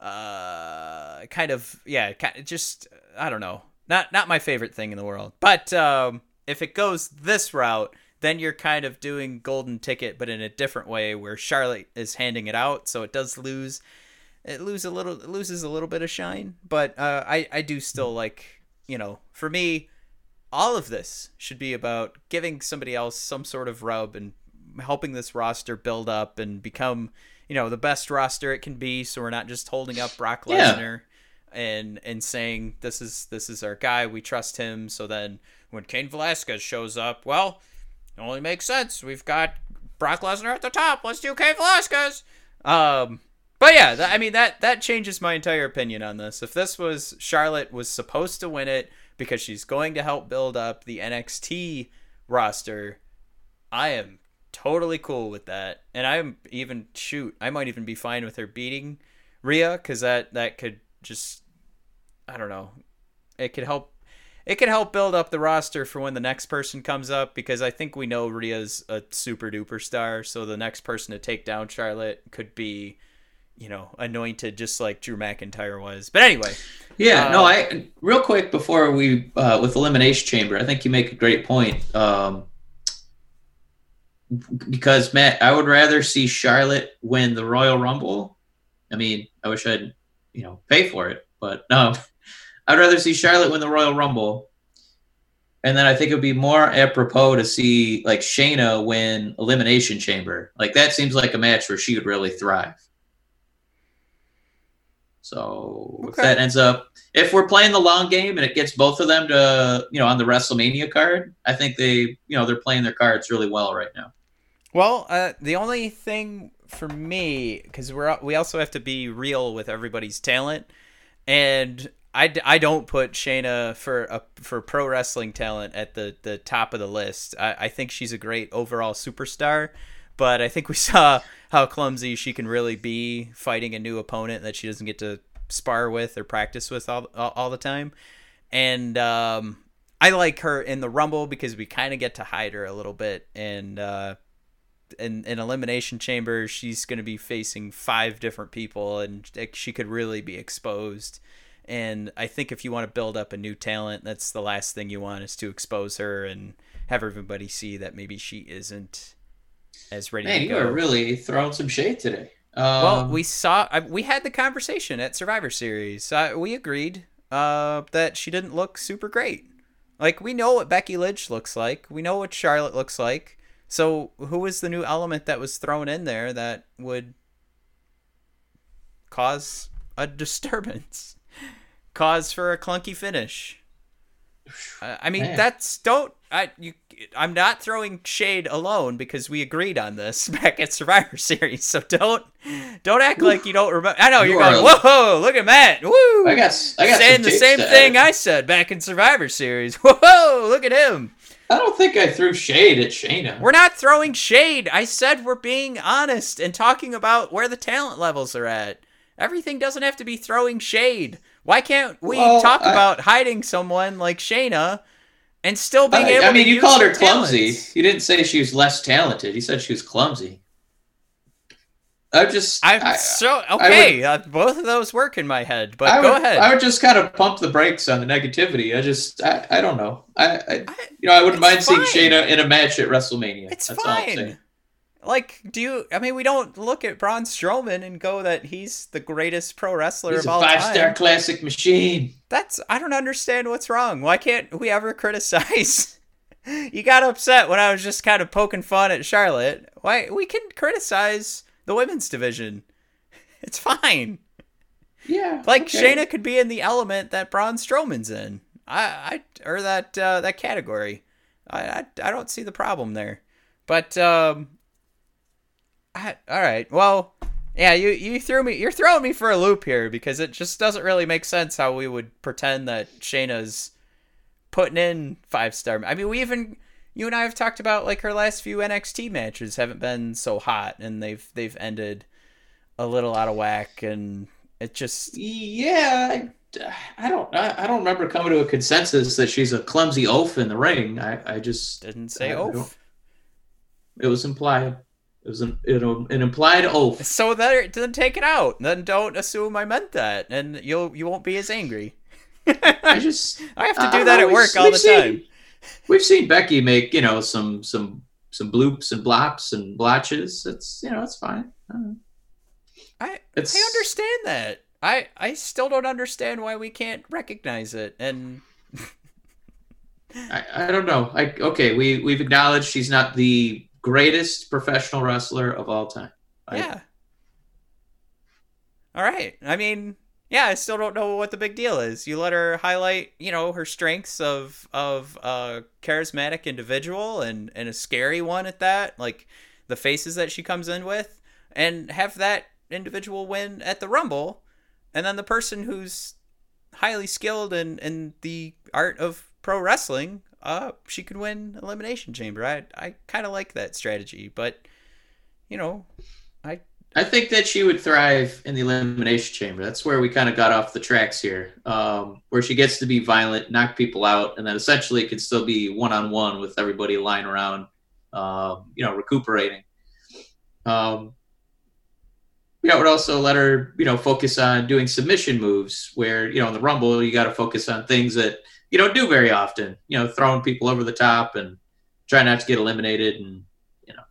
Uh kind of yeah kind of just i don't know. Not not my favorite thing in the world. But um if it goes this route then you're kind of doing golden ticket but in a different way where charlotte is handing it out so it does lose it lose a little it loses a little bit of shine. But uh i i do still like you know for me all of this should be about giving somebody else some sort of rub and helping this roster build up and become you know the best roster it can be. So we're not just holding up Brock Lesnar yeah. and and saying this is this is our guy. We trust him. So then when Cain Velasquez shows up well it only makes sense. We've got Brock Lesnar at the top. Let's do Cain Velasquez. Um but yeah th- I mean that that changes my entire opinion on this. If this was Charlotte was supposed to win it because she's going to help build up the NXT roster I am totally cool with that. And I'm even shoot, I might even be fine with her beating Rhea because that that could just I don't know, it could help. It could help build up the roster for when the next person comes up because I think we know Rhea's a super duper star. So the next person to take down Charlotte could be, you know, anointed just like Drew McIntyre was. But anyway, yeah, uh, no, I real quick before we uh, with elimination chamber, I think you make a great point. Um, because Matt, I would rather see Charlotte win the Royal Rumble. I mean, I wish I'd, you know, pay for it, but no, um, I'd rather see Charlotte win the Royal Rumble. And then I think it would be more apropos to see like Shayna win Elimination Chamber. Like that seems like a match where she would really thrive. So okay. if that ends up, if we're playing the long game and it gets both of them to, you know, on the WrestleMania card, I think they, you know, they're playing their cards really well right now. Well, uh, the only thing for me, because we're we also have to be real with everybody's talent, and I, I don't put Shayna for a, for pro wrestling talent at the, the top of the list. I, I think she's a great overall superstar, but I think we saw how clumsy she can really be fighting a new opponent that she doesn't get to spar with or practice with all all, the time, and um, I like her in the Rumble because we kind of get to hide her a little bit and. Uh, in an elimination chamber she's going to be facing five different people and she could really be exposed and i think if you want to build up a new talent that's the last thing you want is to expose her and have everybody see that maybe she isn't as ready Man, to you are really throwing some shade today. Um, well we saw we had the conversation at survivor series. Uh, we agreed uh, that she didn't look super great. Like we know what becky lynch looks like. We know what charlotte looks like. So, who was the new element that was thrown in there that would cause a disturbance, cause for a clunky finish? I mean, Man. that's don't I you I'm not throwing shade alone because we agreed on this back at Survivor Series. So don't don't act like you don't remember. I know you you're going. Whoa, look at Matt. Woo! I guess I got saying the same thing I said back in Survivor Series. Whoa, look at him. I don't think I threw shade at Shayna. We're not throwing shade. I said we're being honest and talking about where the talent levels are at. Everything doesn't have to be throwing shade. Why can't we well, talk I, about hiding someone like Shayna and still being I, able I mean, you called her clumsy. Talents? You didn't say she was less talented. You said she was clumsy. I just I'm I, so okay. Would, uh, both of those work in my head, but I go would, ahead. I would just kind of pump the brakes on the negativity. I just I, I don't know. I, I you know I wouldn't mind fine. seeing Shayna in a match at WrestleMania. It's That's fine. Like, do you? I mean, we don't look at Braun Strowman and go that he's the greatest pro wrestler He's of a all five star time. classic machine. That's I don't understand what's wrong. Why can't we ever criticize? you got upset when I was just kind of poking fun at Charlotte. Why we can criticize the women's division? It's fine. Yeah. Like okay. Shayna could be in the element that Braun Strowman's in. I, I or that uh, that category. I, I I don't see the problem there. But um, I, all right. Well, yeah. You you threw me. You're throwing me for a loop here because it just doesn't really make sense how we would pretend that Shayna's putting in five star. I mean, we even you and I have talked about like her last few NXT matches haven't been so hot, and they've they've ended a little out of whack, and it just Yeah, I, I don't. I, I don't remember coming to a consensus that she's a clumsy oaf in the ring. I, I just didn't say I oaf. it was implied. It was an, it, an implied oath. So then, then take it out. Then don't assume I meant that, and you'll you won't be as angry. I just I have to do don't that at work all the seen- time. We've seen Becky make you know some some some bloops and blops and blotches. It's you know it's fine. I. I It's I understand that. I I still don't understand why we can't recognize it. And I, I don't know. I okay. We we've acknowledged she's not the greatest professional wrestler of all time. Yeah. All right. I mean, yeah, I still don't know what the big deal is. You let her highlight, you know, her strengths of of a charismatic individual and and a scary one at that, like the faces that she comes in with, and have that individual win at the Rumble, and then the person who's highly skilled in in the art of pro wrestling, uh, she could win elimination chamber. I I kind of like that strategy, but you know, I I think that she would thrive in the elimination chamber. That's where we kind of got off the tracks here, um, where she gets to be violent, knock people out, and then essentially could still be one on one with everybody lying around, um, you know, recuperating. Um, yeah, it would also let her, you know, focus on doing submission moves. Where you know in the Rumble you got to focus on things that you don't do very often. You know, throwing people over the top and trying not to get eliminated, and you know,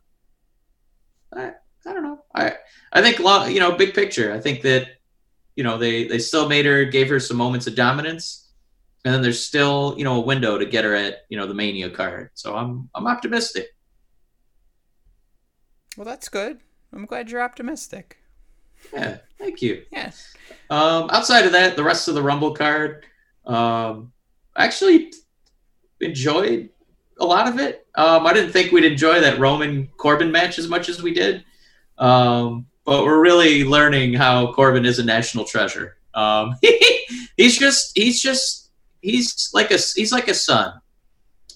I I don't know. I I think long, you know, big picture. I think that you know they they still made her, gave her some moments of dominance, and then there's still you know a window to get her at you know the Mania card. So I'm I'm optimistic. well, that's good. I'm glad you're optimistic. Yeah, thank you. Yes. Um, outside of that, the rest of the Rumble card, um, actually enjoyed a lot of it. Um, I didn't think we'd enjoy that Roman Corbin match as much as we did, um, but we're really learning how Corbin is a national treasure. Um, he's just he's just he's like a he's like a son.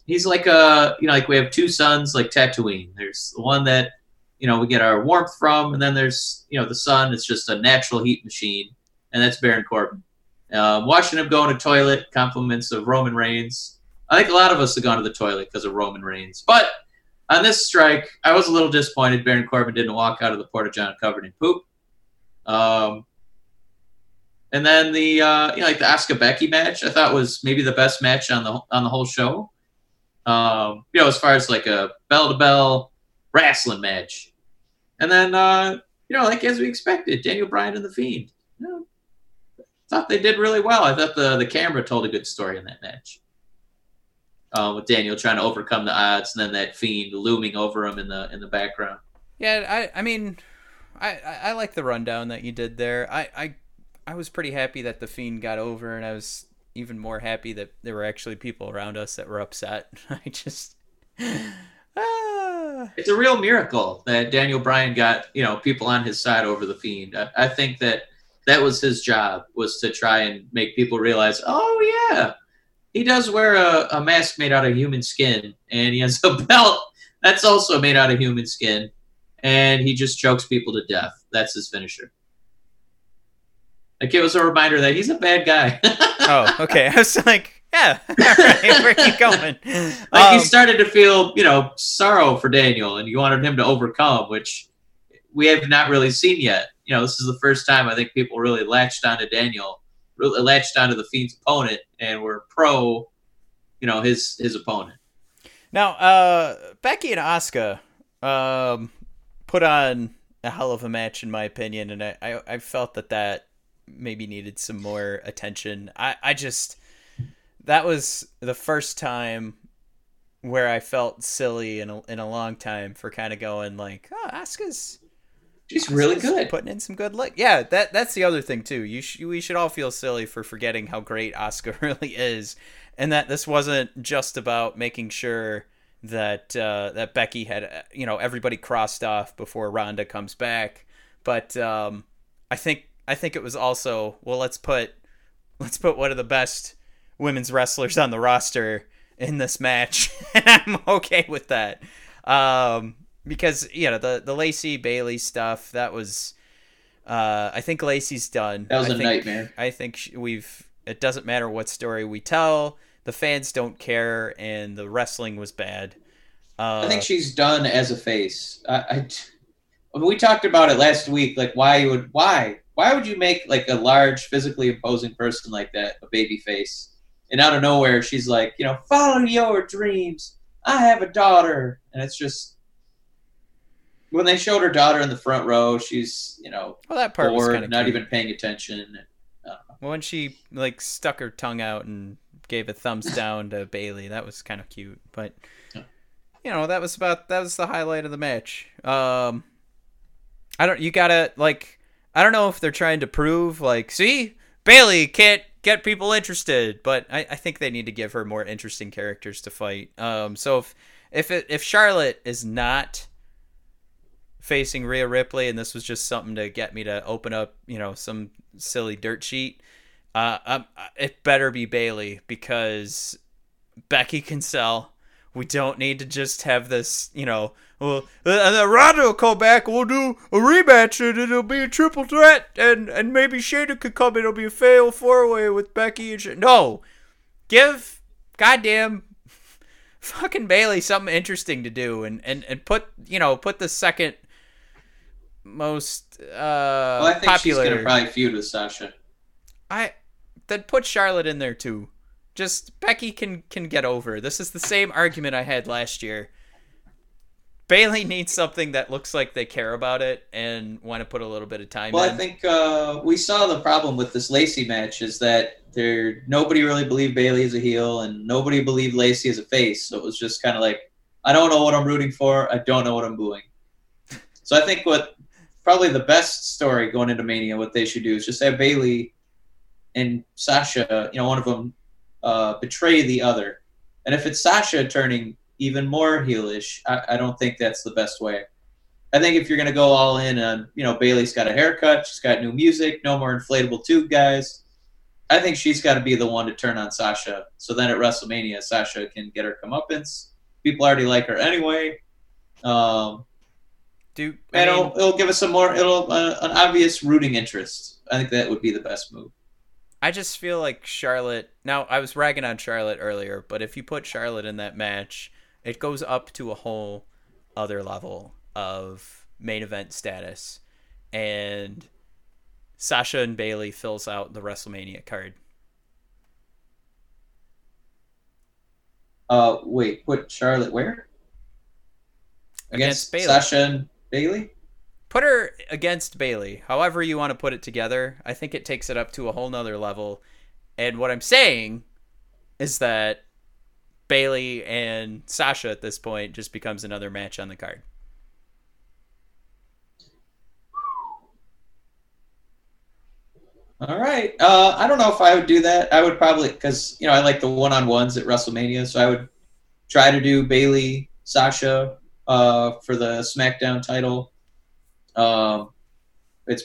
He's like a you know like we have two sons like Tatooine. There's the one that you know we get our warmth from, and then there's you know the sun. It's just a natural heat machine, and that's Baron Corbin. Um, watching him go in a toilet, compliments of Roman Reigns. I think a lot of us have gone to the toilet because of Roman Reigns. But on this strike, I was a little disappointed Baron Corbin didn't walk out of the Porta John covered in poop. Um, and then the uh, you know like the Asuka Becky match, I thought was maybe the best match on the on the whole show. Um, you know, as far as like a bell to bell wrestling match. And then uh, you know, like as we expected, Daniel Bryan and the Fiend. You know, thought they did really well. I thought the the camera told a good story in that match. Uh, with Daniel trying to overcome the odds, and then that fiend looming over him in the in the background. Yeah, I I mean, I I, I like the rundown that you did there. I I I was pretty happy that the fiend got over, and I was even more happy that there were actually people around us that were upset. I just. Ah. It's a real miracle that Daniel Bryan got you know people on his side over the fiend. I, I think that that was his job was to try and make people realize, oh yeah, he does wear a, a mask made out of human skin, and he has a belt that's also made out of human skin, and he just chokes people to death. That's his finisher. Like it was a reminder that he's a bad guy. oh, okay. I was like, yeah, all right, where are you going? like Um, he started to feel, you know, sorrow for Daniel, and you wanted him to overcome, which we have not really seen yet. You know, this is the first time I think people really latched onto Daniel, really latched onto the Fiend's opponent, and were pro, you know, his his opponent. Now, uh, Becky and Asuka, um, put on a hell of a match in my opinion, and I I, I felt that that maybe needed some more attention. I I just that was the first time where I felt silly in a, in a long time for kind of going like, oh, Asuka's she's really good, putting in some good look. Yeah, that that's the other thing too. You sh- we should all feel silly for forgetting how great Asuka really is, and that this wasn't just about making sure that uh, that Becky had you know everybody crossed off before Ronda comes back, but um, I think I think it was also well let's put let's put one of the best women's wrestlers on the roster in this match, and I'm okay with that. Um, because you know the the Lacey Bayley stuff that was, uh, I think Lacey's done. That was I a think, nightmare. I think we've. It doesn't matter what story we tell. The fans don't care, and the wrestling was bad. Uh, I think she's done as a face. I, I, we talked about it last week. Like, why you would why why would you make like a large, physically imposing person like that a baby face? And out of nowhere, she's like, you know, follow your dreams. I have a daughter, and it's just when they showed her daughter in the front row, she's you know well, that part was bored, kind of not even paying attention. Well, when she like stuck her tongue out and gave a thumbs down to Bayley. That was kind of cute, but Yeah. you know that was about that was the highlight of the match. Um, I don't. You gotta like. I don't know if they're trying to prove like, see, Bayley can't get people interested, but I, I think they need to give her more interesting characters to fight. Um, so if if it, if Charlotte is not facing Rhea Ripley, and this was just something to get me to open up, you know, some silly dirt sheet. Uh, um, it better be Bayley because Becky can sell. We don't need to just have this, you know. Well, and then Ronda will come back. We'll do a rematch, and it'll be a triple threat, and and maybe Shayna could come. It'll be a fatal four way with Becky and Sh- no. Give goddamn fucking Bayley something interesting to do, and and and put you know put the second most uh Well, I think popular. she's gonna probably feud with Sasha. I then put Charlotte in there too. Just Becky can can get over. This is the same argument I had last year. Bayley needs something that looks like they care about it and want to put a little bit of time Well, in. I think uh, we saw the problem with this Lacey match is that there nobody really believed Bayley as a heel, and nobody believed Lacey as a face. So it was just kind of like, I don't know what I'm rooting for. I don't know what I'm booing. So I think what probably the best story going into Mania, what they should do is just have Bayley and Sasha, you know, one of them uh, betray the other, and if it's Sasha turning even more heelish, I, I don't think that's the best way. I think if you're gonna go all in on, you know, Bayley's got a haircut, she's got new music, no more inflatable tube guys. I think she's got to be the one to turn on Sasha. So then at WrestleMania, Sasha can get her comeuppance. People already like her anyway, um, Do I and mean, it'll, it'll give us some more. It'll uh, an obvious rooting interest. I think that would be the best move. I just feel like Charlotte. Now, I was ragging on Charlotte earlier, but if you put Charlotte in that match, it goes up to a whole other level of main event status. And Sasha and Bayley fills out the WrestleMania card. Uh, wait, put Charlotte where? Against Bayley. Sasha and Bayley. Put her against Bayley, however you want to put it together. I think it takes it up to a whole nother level. And what I'm saying is that Bayley and Sasha at this point just becomes another match on the card. All right. Uh, I don't know if I would do that. I would probably because you know I like the one on ones at WrestleMania, so I would try to do Bayley, Sasha uh, for the SmackDown title. Um, it's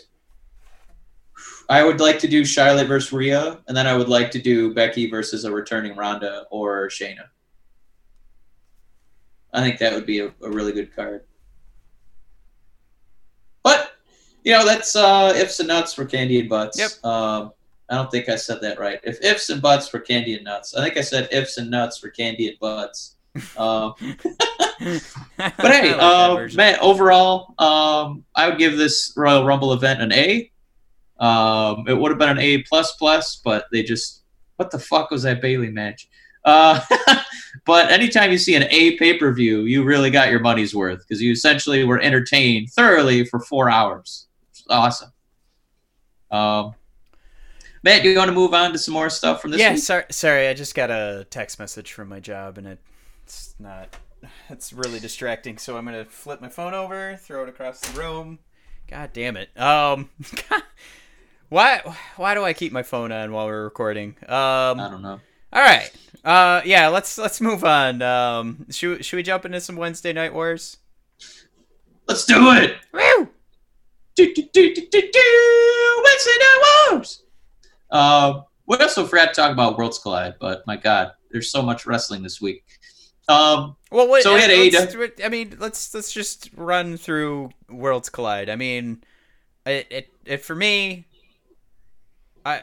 I would like to do Charlotte versus Rhea, and then I would like to do Becky versus a returning Ronda or Shayna. I think that would be a, a really good card. But you know, that's uh, ifs and nuts for candy and butts. Yep. Um, I don't think I said that right. If ifs and buts for candy and nuts, I think I said ifs and nuts for candy and butts. Um, but hey, uh, man, overall, um, I would give this Royal Rumble event an A. Um, it would have been an A plus plus, but they just what the fuck was that Bayley match? Uh, but anytime you see an A pay per view, you really got your money's worth because you essentially were entertained thoroughly for four hours. awesome. Um, Matt, do you want to move on to some more stuff from this? Yeah, week? sorry, sorry. I just got a text message from my job, and it's not. It's really distracting. So I'm gonna flip my phone over, throw it across the room. God damn it. Um, why why do I keep my phone on while we're recording? Um, I don't know. All right. Uh, yeah. Let's let's move on. Um, should should we jump into some Wednesday Night Wars? Let's do it. Woo! Do, do, do, do, do, do. Wednesday Night Wars. Uh, we also forgot to talk about Worlds Collide, but my God, there's so much wrestling this week. Um, Well, what, So we had I mean, let's let's just run through Worlds Collide. I mean, it it, it for me. I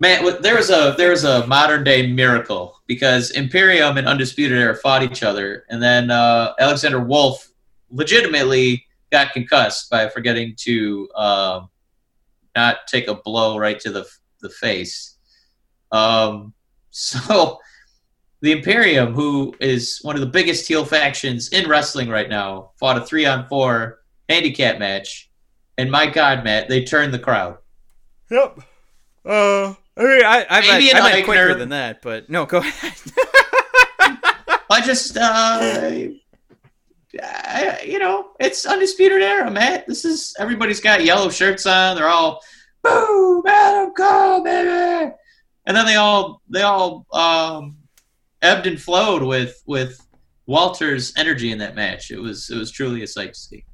Man, there was a there was a modern day miracle because Imperium and Undisputed Era fought each other, and then uh, Alexander Wolf legitimately got concussed by forgetting to um, not take a blow right to the the face. Um, so the Imperium, who is one of the biggest heel factions in wrestling right now, fought a three on four handicap match, and my God, Matt, they turned the crowd. Yep. Uh, I mean, I I Maybe meant, an I meant quicker than that, but no, go ahead. I just, uh, I, you know, it's undisputed era, Matt. This is everybody's got yellow shirts on. They're all, boo, Madam Cole, baby, and then they all they all um, ebbed and flowed with with Walter's energy in that match. It was it was truly a sight to see.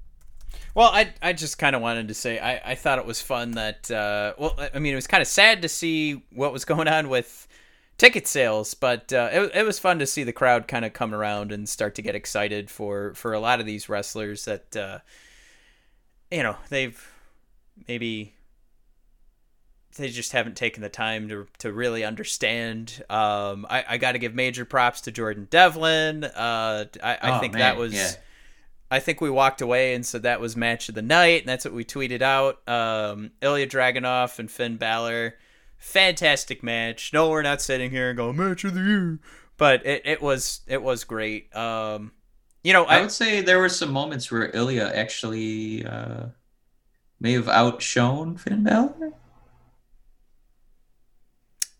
Well, I I just kind of wanted to say I, I thought it was fun that uh, well I mean it was kind of sad to see what was going on with ticket sales, but uh, it it was fun to see the crowd kind of come around and start to get excited for for a lot of these wrestlers that uh, you know they've maybe they just haven't taken the time to to really understand. Um, I I got to give major props to Jordan Devlin. Uh, I I Oh, think man, that was. yeah. I think we walked away and said that was match of the night, and that's what we tweeted out. Um, Ilya Dragunov and Finn Balor, fantastic match. No, we're not sitting here and going match of the year, but it, it was it was great. Um, you know, I I, would say there were some moments where Ilya actually uh, may have outshone Finn Balor.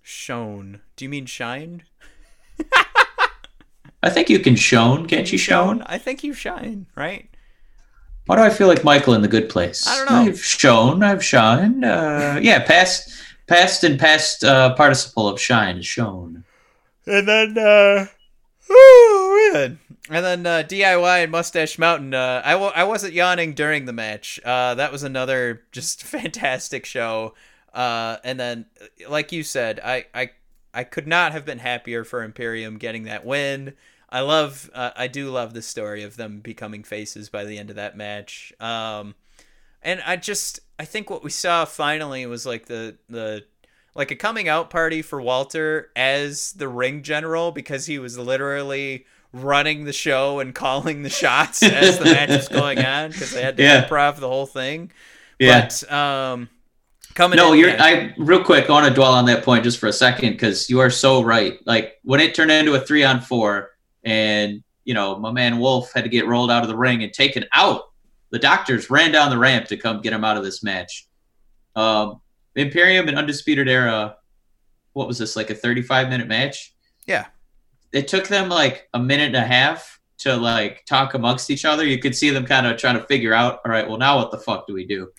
Shone. Do you mean shined? I think you can shone, can't you? Shone. I think you shine, right? Why do I feel like Michael in the Good Place? I don't know. I've shown, I've shined. Uh, yeah, past, past, and past uh, participle of shine is shown. And then, uh, oh man. And then uh, DIY and Mustache Mountain. Uh, I w- I wasn't yawning during the match. Uh, that was another just fantastic show. Uh, and then, like you said, I, I I could not have been happier for Imperium getting that win. I love, uh, I do love the story of them becoming faces by the end of that match. Um, and I just, I think what we saw finally was like the the like a coming out party for Walter as the ring general because he was literally running the show and calling the shots as the match was going on because they had to Yeah. improv the whole thing. Yeah. But um, coming no, in, you're. yeah. I real quick. I want to dwell on that point just for a second because you are so right. Like when it turned into a three on four, and you know my man Wolf had to get rolled out of the ring and taken out. The doctors ran down the ramp to come get him out of this match. Um, Imperium and Undisputed Era. What was this like a 35 minute match? Yeah. It took them like a minute and a half to like talk amongst each other. You could see them kind of trying to figure out. All right, well now what the fuck do we do?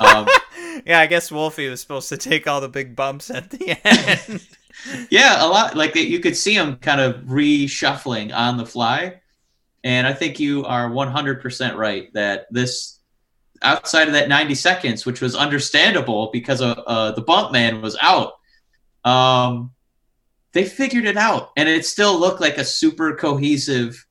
um, yeah, I guess Wolfie was supposed to take all the big bumps at the end. Yeah, a lot. Like you could see him kind of reshuffling on the fly, and I think you are 100% right that this outside of that 90 seconds, which was understandable because uh, uh, the bump man was out. Um, they figured it out, and it still looked like a super cohesive,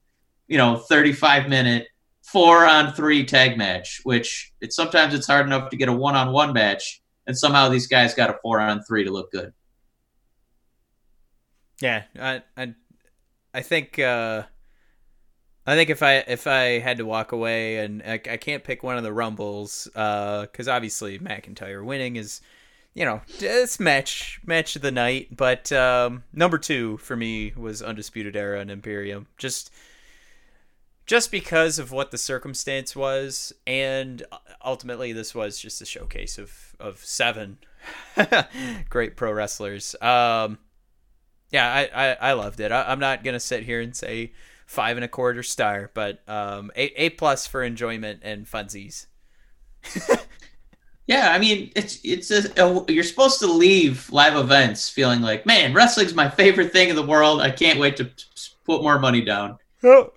you know, 35 minute four on three tag match. Which it's sometimes it's hard enough to get a one on one match, and somehow these guys got a four on three to look good. Yeah, I I I think uh I think if I if I had to walk away and I, I can't pick one of the rumbles uh cuz obviously McIntyre winning is you know, this match match of the night. But um, number two for me was Undisputed Era and Imperium. Just just because of what the circumstance was, and ultimately this was just a showcase of of seven great pro wrestlers. Um, yeah, I, I, I loved it. I, am not gonna sit here and say five and a quarter star, but um, a a plus for enjoyment and funsies. yeah, I mean it's it's a, a, you're supposed to leave live events feeling like, man, wrestling's my favorite thing in the world. I can't wait to put more money down. Oh.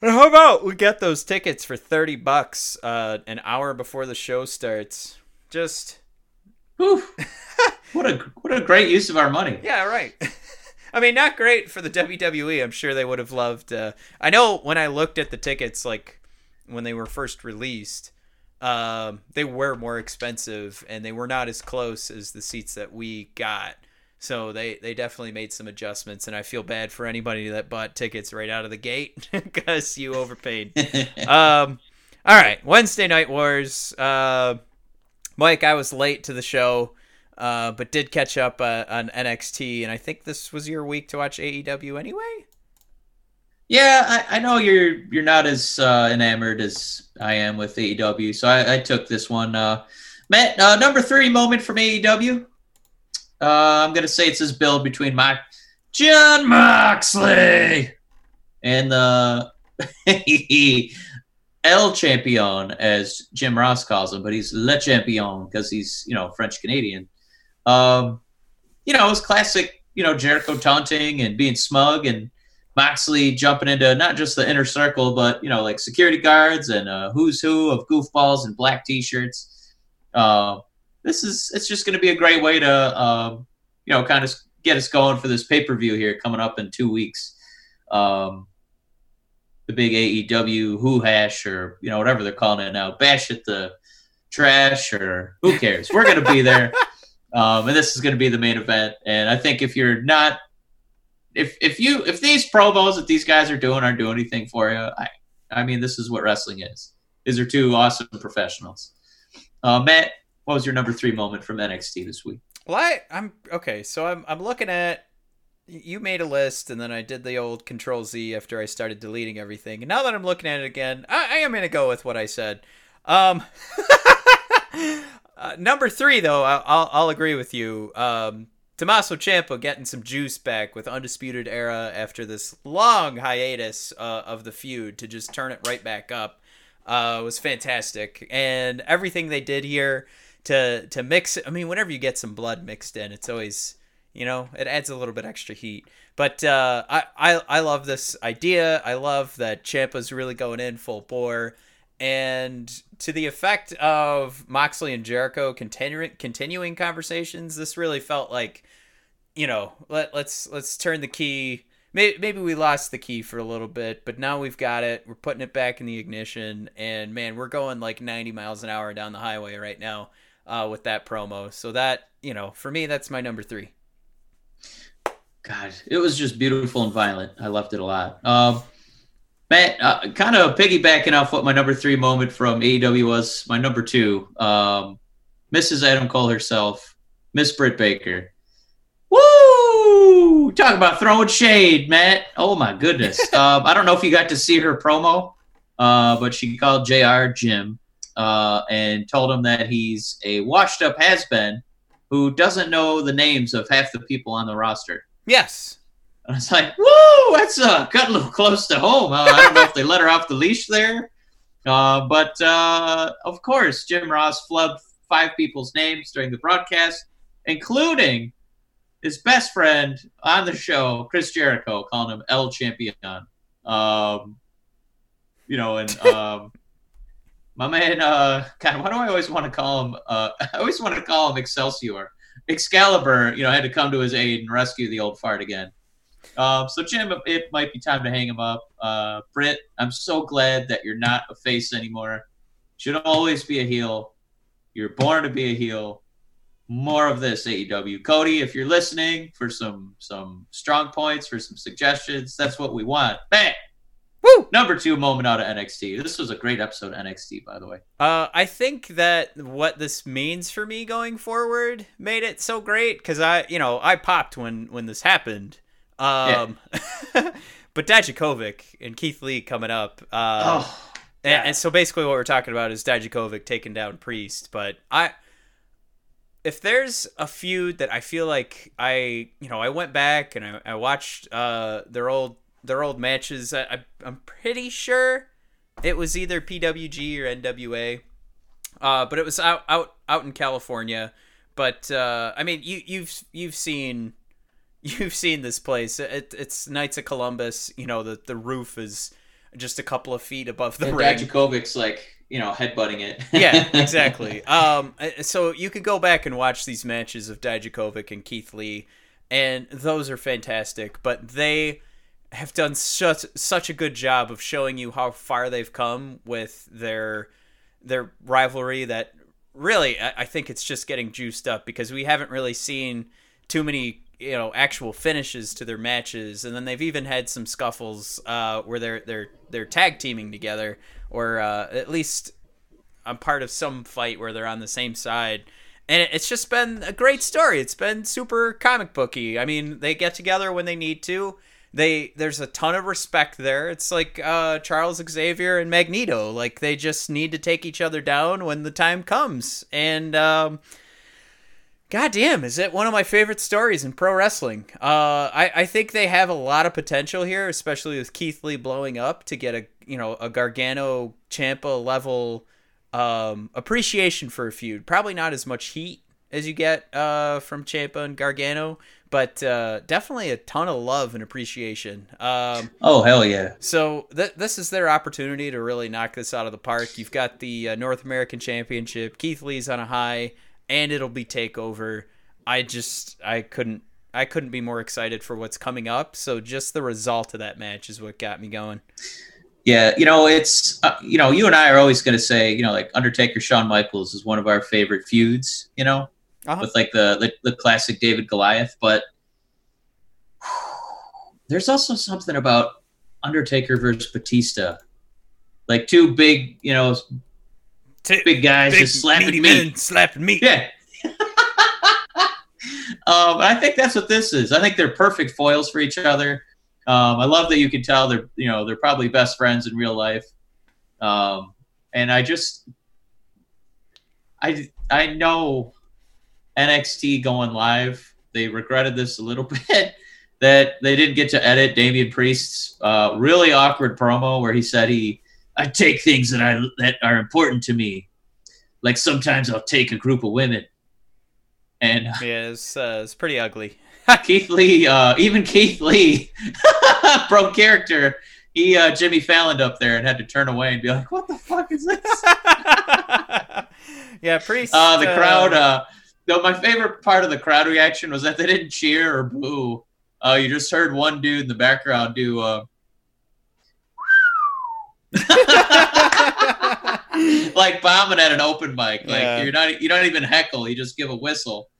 How about we get those tickets for thirty bucks uh, an hour before the show starts? Just, what a what a great use of our money. Yeah, right. I mean, not great for the WWE. I'm sure they would have loved. Uh, I know when I looked at the tickets, like when they were first released, um, they were more expensive and they were not as close as the seats that we got. So they, they definitely made some adjustments, and I feel bad for anybody that bought tickets right out of the gate because you overpaid. um, all right, Wednesday Night Wars. Uh, Mike, I was late to the show, uh, but did catch up uh, on NXT, and I think this was your week to watch AEW anyway. Yeah, I, I know you're you're not as uh, enamored as I am with AEW, so I, I took this one. Uh, Matt, uh, number three moment from AEW. Uh, I'm gonna say it's this build between my Jon Moxley and the El Champion, as Jim Ross calls him, but he's Le Champion because he's you know French Canadian. Um, you know, it's classic. You know, Jericho taunting and being smug, and Moxley jumping into not just the inner circle, but you know, like security guards and uh, who's who of goofballs and black T-shirts. Uh, this is it's just going to be a great way to um, you know kind of get us going for this pay per view here coming up in two weeks. Um, the big AEW who hash or you know whatever they're calling it now, bash at the trash or who cares? We're going to be there, um, and this is going to be the main event. And I think if you're not if if you if these promos that these guys are doing aren't doing anything for you, I I mean this is what wrestling is. These are two awesome professionals. Uh, Matt, what was your number three moment from NXT this week? Well, I, I'm okay. So I'm I'm looking at you made a list, and then I did the old Control Z after I started deleting everything. And now that I'm looking at it again, I, I am gonna go with what I said. Um, uh, number three, though, I'll, I'll, I'll agree with you. Um, Tommaso Ciampa getting some juice back with Undisputed Era after this long hiatus uh, of the feud to just turn it right back up uh, was fantastic, and everything they did here to to mix. I mean, whenever you get some blood mixed in, it's always you know it adds a little bit extra heat. But uh, I, I I love this idea. I love that Ciampa's really going in full bore, and to the effect of Moxley and Jericho continuing continuing conversations. This really felt like you know let let's let's turn the key. Maybe we lost the key for a little bit, but now we've got it. We're putting it back in the ignition, and man, we're going like 90 miles an hour down the highway right now uh, with that promo. So that you know, for me, that's my number three. God, it was just beautiful and violent. I loved it a lot. Um, Matt, uh, kind of piggybacking off what my number three moment from AEW was, my number two, um, Mrs. Adam Cole herself, Miss Britt Baker. Woo! Talk about throwing shade, Matt. Oh my goodness. um, I don't know if you got to see her promo, uh, but she called JR Jim uh, and told him that he's a washed up has been who doesn't know the names of half the people on the roster. Yes. And I was like, whoa, that's uh, cut a little close to home. Uh, I don't know if they let her off the leash there. Uh, but uh, of course, Jim Ross flubbed five people's names during the broadcast, including his best friend on the show, Chris Jericho, calling him El Champion. Um, you know, and um, my man, uh, God, why do I always want to call him? Uh, I always want to call him Excelsior. Excalibur, you know, I had to come to his aid and rescue the old fart again. Um, so Jim, it might be time to hang him up. Uh, Britt, I'm so glad that you're not a face anymore. Should always be a heel. You're born to be a heel. More of this AEW. Cody, if you're listening for some some strong points, for some suggestions, that's what we want. Bang. Woo! Number two moment out of NXT. This was a great episode of NXT, by the way. Uh, I think that what this means for me going forward made it so great because I, you know, I popped when when this happened. Um, but Dijakovic and Keith Lee coming up. Uh, oh, and, and so basically, what we're talking about is Dijakovic taking down Priest. But I, if there's a feud that I feel like I, you know, I went back and I, I watched uh, their old their old matches. I, I, I'm pretty sure it was either PWG or NWA, uh, but it was out out out in California. But uh, I mean, you you've you've seen you've seen this place. It, it's Knights of Columbus. You know, the the roof is just a couple of feet above the and ring. Dijakovic's like you know headbutting it. yeah, exactly. Um, so you could go back and watch these matches of Dijakovic and Keith Lee, and those are fantastic. But they have done such such a good job of showing you how far they've come with their their rivalry that really I, I think it's just getting juiced up because we haven't really seen too many you know actual finishes to their matches. And then they've even had some scuffles uh, where they're they're they're tag teaming together or uh, at least I'm part of some fight where they're on the same side. And it's just been a great story. It's been super comic booky. I mean they get together when they need to they there's a ton of respect there it's like uh, Charles Xavier and Magneto like they just need to take each other down when the time comes and um, God damn, is it one of my favorite stories in pro wrestling? Uh, I, I think they have a lot of potential here, especially with Keith Lee blowing up to get a you know a Gargano Ciampa level um, appreciation for a feud. Probably not as much heat as you get uh, from Ciampa and Gargano, but uh, definitely a ton of love and appreciation. Um, oh hell yeah! So th- this is their opportunity to really knock this out of the park. You've got the uh, North American Championship. Keith Lee's on a high and it'll be takeover. I just I couldn't I couldn't be more excited for what's coming up. So just the result of that match is what got me going. Yeah, you know, it's uh, you know, you and I are always going to say, you know, like Undertaker Shawn Michaels is one of our favorite feuds, you know, uh-huh. with like the, the the classic David Goliath, but there's also something about Undertaker versus Batista. Like two big, you know, Two big guys big just slapping me. slapping me. Yeah. um, I think that's what this is. I think they're perfect foils for each other. Um, I love that you can tell they're you know they're probably best friends in real life. Um, and I just I I know NXT going live. They regretted this a little bit that they didn't get to edit Damian Priest's uh, really awkward promo where he said he I take things that I that are important to me. Like sometimes I'll take a group of women. And yeah, it's, uh, it's pretty ugly. Keith Lee, uh, even Keith Lee broke character. He uh, Jimmy Fallon up there and had to turn away and be like, "What the fuck is this?" yeah, pretty. Uh, the crowd. Uh, though my favorite part of the crowd reaction was that they didn't cheer or boo. Uh, you just heard one dude in the background do. Uh, like bombing at an open mic. Like yeah. you're not you don't even heckle, you just give a whistle.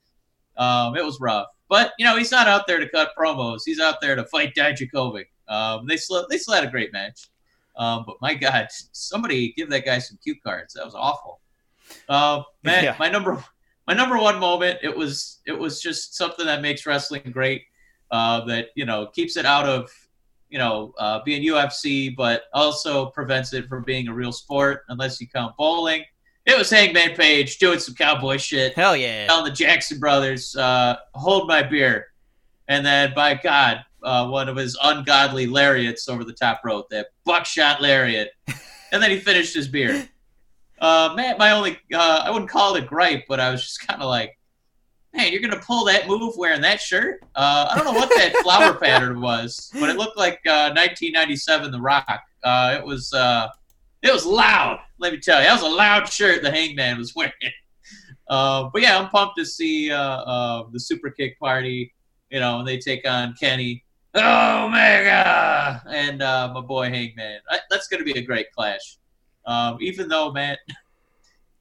Um, it was rough. But you know, he's not out there to cut promos. He's out there to fight Dijakovic. Um, they still they still had a great match. Um, but my God, somebody give that guy some cue cards. That was awful. Uh, man, yeah. my number my number one moment. It was it was just something that makes wrestling great. Uh, that you know keeps it out of you know, uh, being UFC, but also prevents it from being a real sport unless you count bowling. It was Hangman Page doing some cowboy shit. Hell yeah. Telling the Jackson brothers, uh, hold my beer. And then, by God, uh, one of his ungodly lariats over the top rope, that buckshot lariat. and then he finished his beer. Uh, man, my only, uh, I wouldn't call it a gripe, but I was just kind of like, man, you're gonna pull that move wearing that shirt? Uh, I don't know what that flower pattern was, but it looked like uh, 1997 The Rock. Uh, it was uh, it was loud. Let me tell you, that was a loud shirt the Hangman was wearing. Uh, but yeah, I'm pumped to see uh, the Super Kick Party. You know, they take on Kenny. Oh Omega and uh, my boy Hangman. I, that's going to be a great clash. Um, even though, man,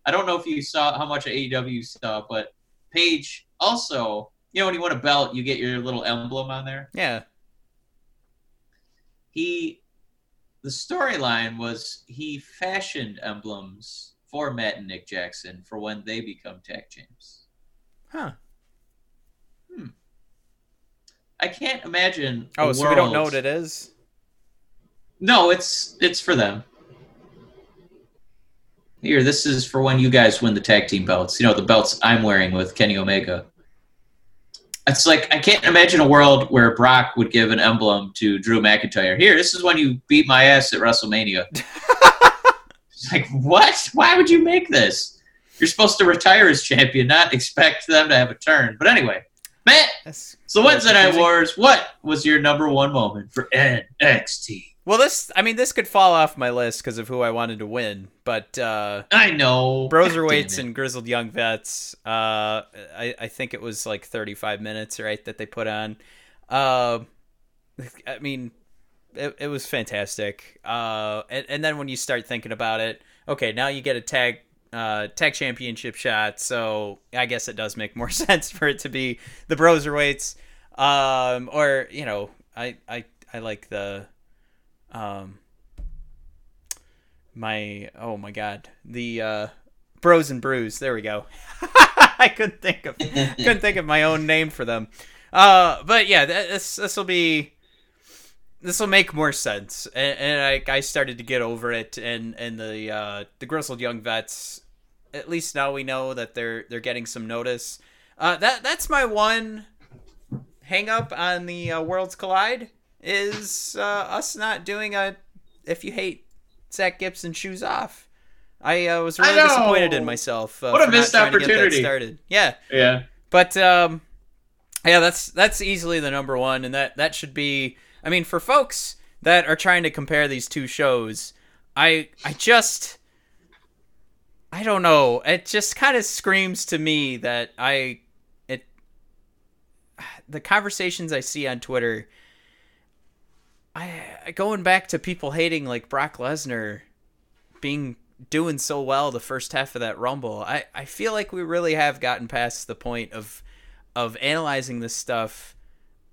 I don't know if you saw how much of AEW saw, but Page also, you know, when you win a belt, you get your little emblem on there. Yeah. He the storyline was he fashioned emblems for Matt and Nick Jackson for when they become tag champs. Huh. Hmm. I can't imagine. Oh, so we don't know what it is. No, it's it's for them. Here, this is for when you guys win the tag team belts. You know, the belts I'm wearing with Kenny Omega. It's like I can't imagine a world where Brock would give an emblem to Drew McIntyre. Here, this is when you beat my ass at WrestleMania. it's like, what? Why would you make this? You're supposed to retire as champion, not expect them to have a turn. But anyway, Matt, That's so Wednesday Night. Wars, what was your number one moment for NXT? Well, this I mean, this could fall off my list because of who I wanted to win, but uh, I know. Broserweights and grizzled young vets. Uh, I I think it was like 35 minutes, right, that they put on. Uh, I mean, it, it was fantastic. Uh, and, and then when you start thinking about it, okay, now you get a tag uh, tag championship shot, so I guess it does make more sense for it to be the Broserweights. Um, or you know, I I I like the um my oh my god. The uh bros and brews. There we go. I couldn't think of couldn't think of my own name for them. Uh but yeah this this will be this will make more sense. And, and I, I started to get over it and and the uh the grizzled young vets at least now we know that they're they're getting some notice. Uh that that's my one hang up on the uh, worlds collide is uh, us not doing a if you hate Zack Gibson shoes off. I uh, was I really disappointed in myself. Uh, What a missed trying to get that opportunity. started. Yeah, Yeah. but um, yeah, that's that's easily the number one, and that that should be. I mean, for folks that are trying to compare these two shows, I I just I don't know. It just kind of screams to me that I it the conversations I see on Twitter. I going back to people hating like Brock Lesnar being doing so well the first half of that rumble. I, I feel like we really have gotten past the point of of analyzing this stuff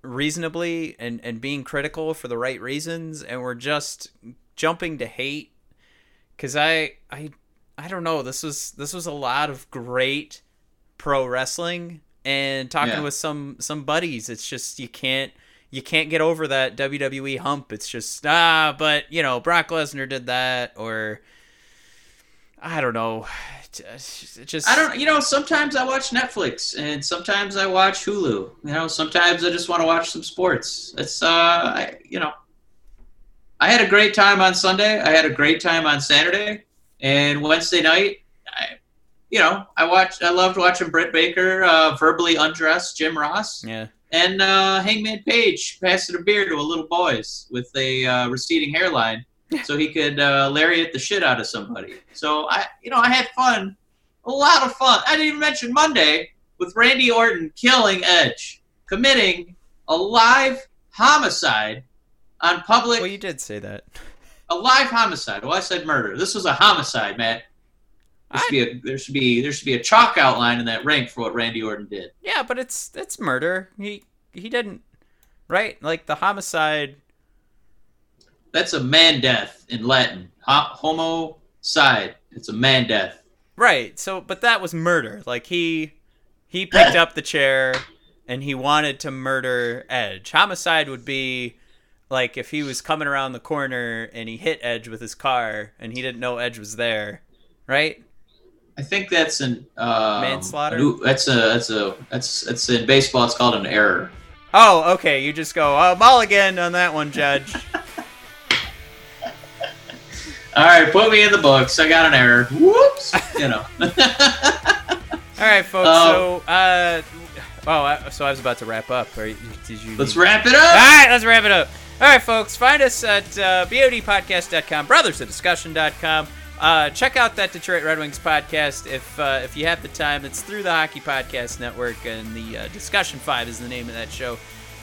reasonably and, and being critical for the right reasons and we're just jumping to hate cuz I I I don't know this was this was a lot of great pro wrestling and talking Yeah. with some some buddies it's just you can't you can't get over that WWE hump it's just ah but you know Brock Lesnar did that or I don't know just, just I don't. You know, sometimes I watch Netflix, and sometimes I watch Hulu. You know, sometimes I just want to watch some sports. It's uh, I, you know, I had a great time on Sunday. I had a great time on Saturday, and Wednesday night, I, you know, I watched. I loved watching Britt Baker uh, verbally undress Jim Ross. yeah and uh, Hangman Page passing a beer to a little boys with a uh, receding hairline, so he could uh, lariat the shit out of somebody. So I, you know, I had fun, a lot of fun. I didn't even mention Monday with Randy Orton killing Edge, committing a live homicide on public, well you did say that a live homicide. Well, I said murder. This was a homicide, Matt. There should, be a, there should be there should be a chalk outline in that ring for what Randy Orton did. Yeah, but it's it's murder. He he didn't right? Like the homicide. That's a man death in Latin. Homo side. It's a man death. Right. So but that was murder. Like he he picked up the chair and he wanted to murder Edge. Homicide would be like if he was coming around the corner and he hit Edge with his car and he didn't know Edge was there. Right? I think that's an um, Manslaughter? new- that's a that's a that's that's in baseball. It's called an error. Oh, okay. You just go, uh, mulligan on that one, Judge. All right, put me in the books. I got an error. Whoops. You know. All right, folks. Oh. so, uh, oh, I- so I was about to wrap up. Or did you? Let's wrap it up. right, let's wrap it up. All right, folks, find us at uh, bodpodcast.com, brothersofdiscussion.com. Uh, check out that Detroit Red Wings podcast if uh, if you have the time. It's through the Hockey Podcast Network, and the uh, Discussion Five is the name of that show.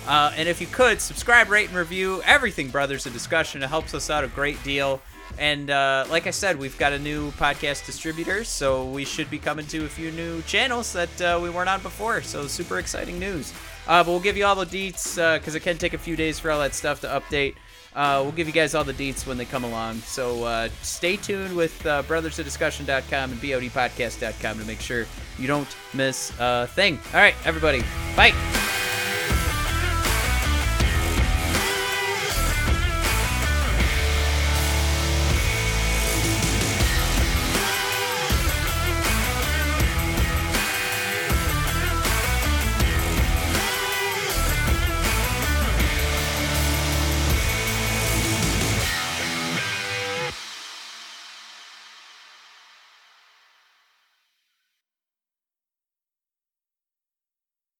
Uh, and if you could subscribe, rate, and review everything Brothers of Discussion, it helps us out a great deal. And uh, like I said, we've got a new podcast distributor, so we should be coming to a few new channels that uh, we weren't on before. So super exciting news. But we'll give you all the deets because it can take a few days for all that stuff to update. Uh, we'll give you guys all the deets when they come along. So uh, stay tuned with uh, brothersofdiscussion.com and bodpodcast.com to make sure you don't miss a thing. All right, everybody. Bye.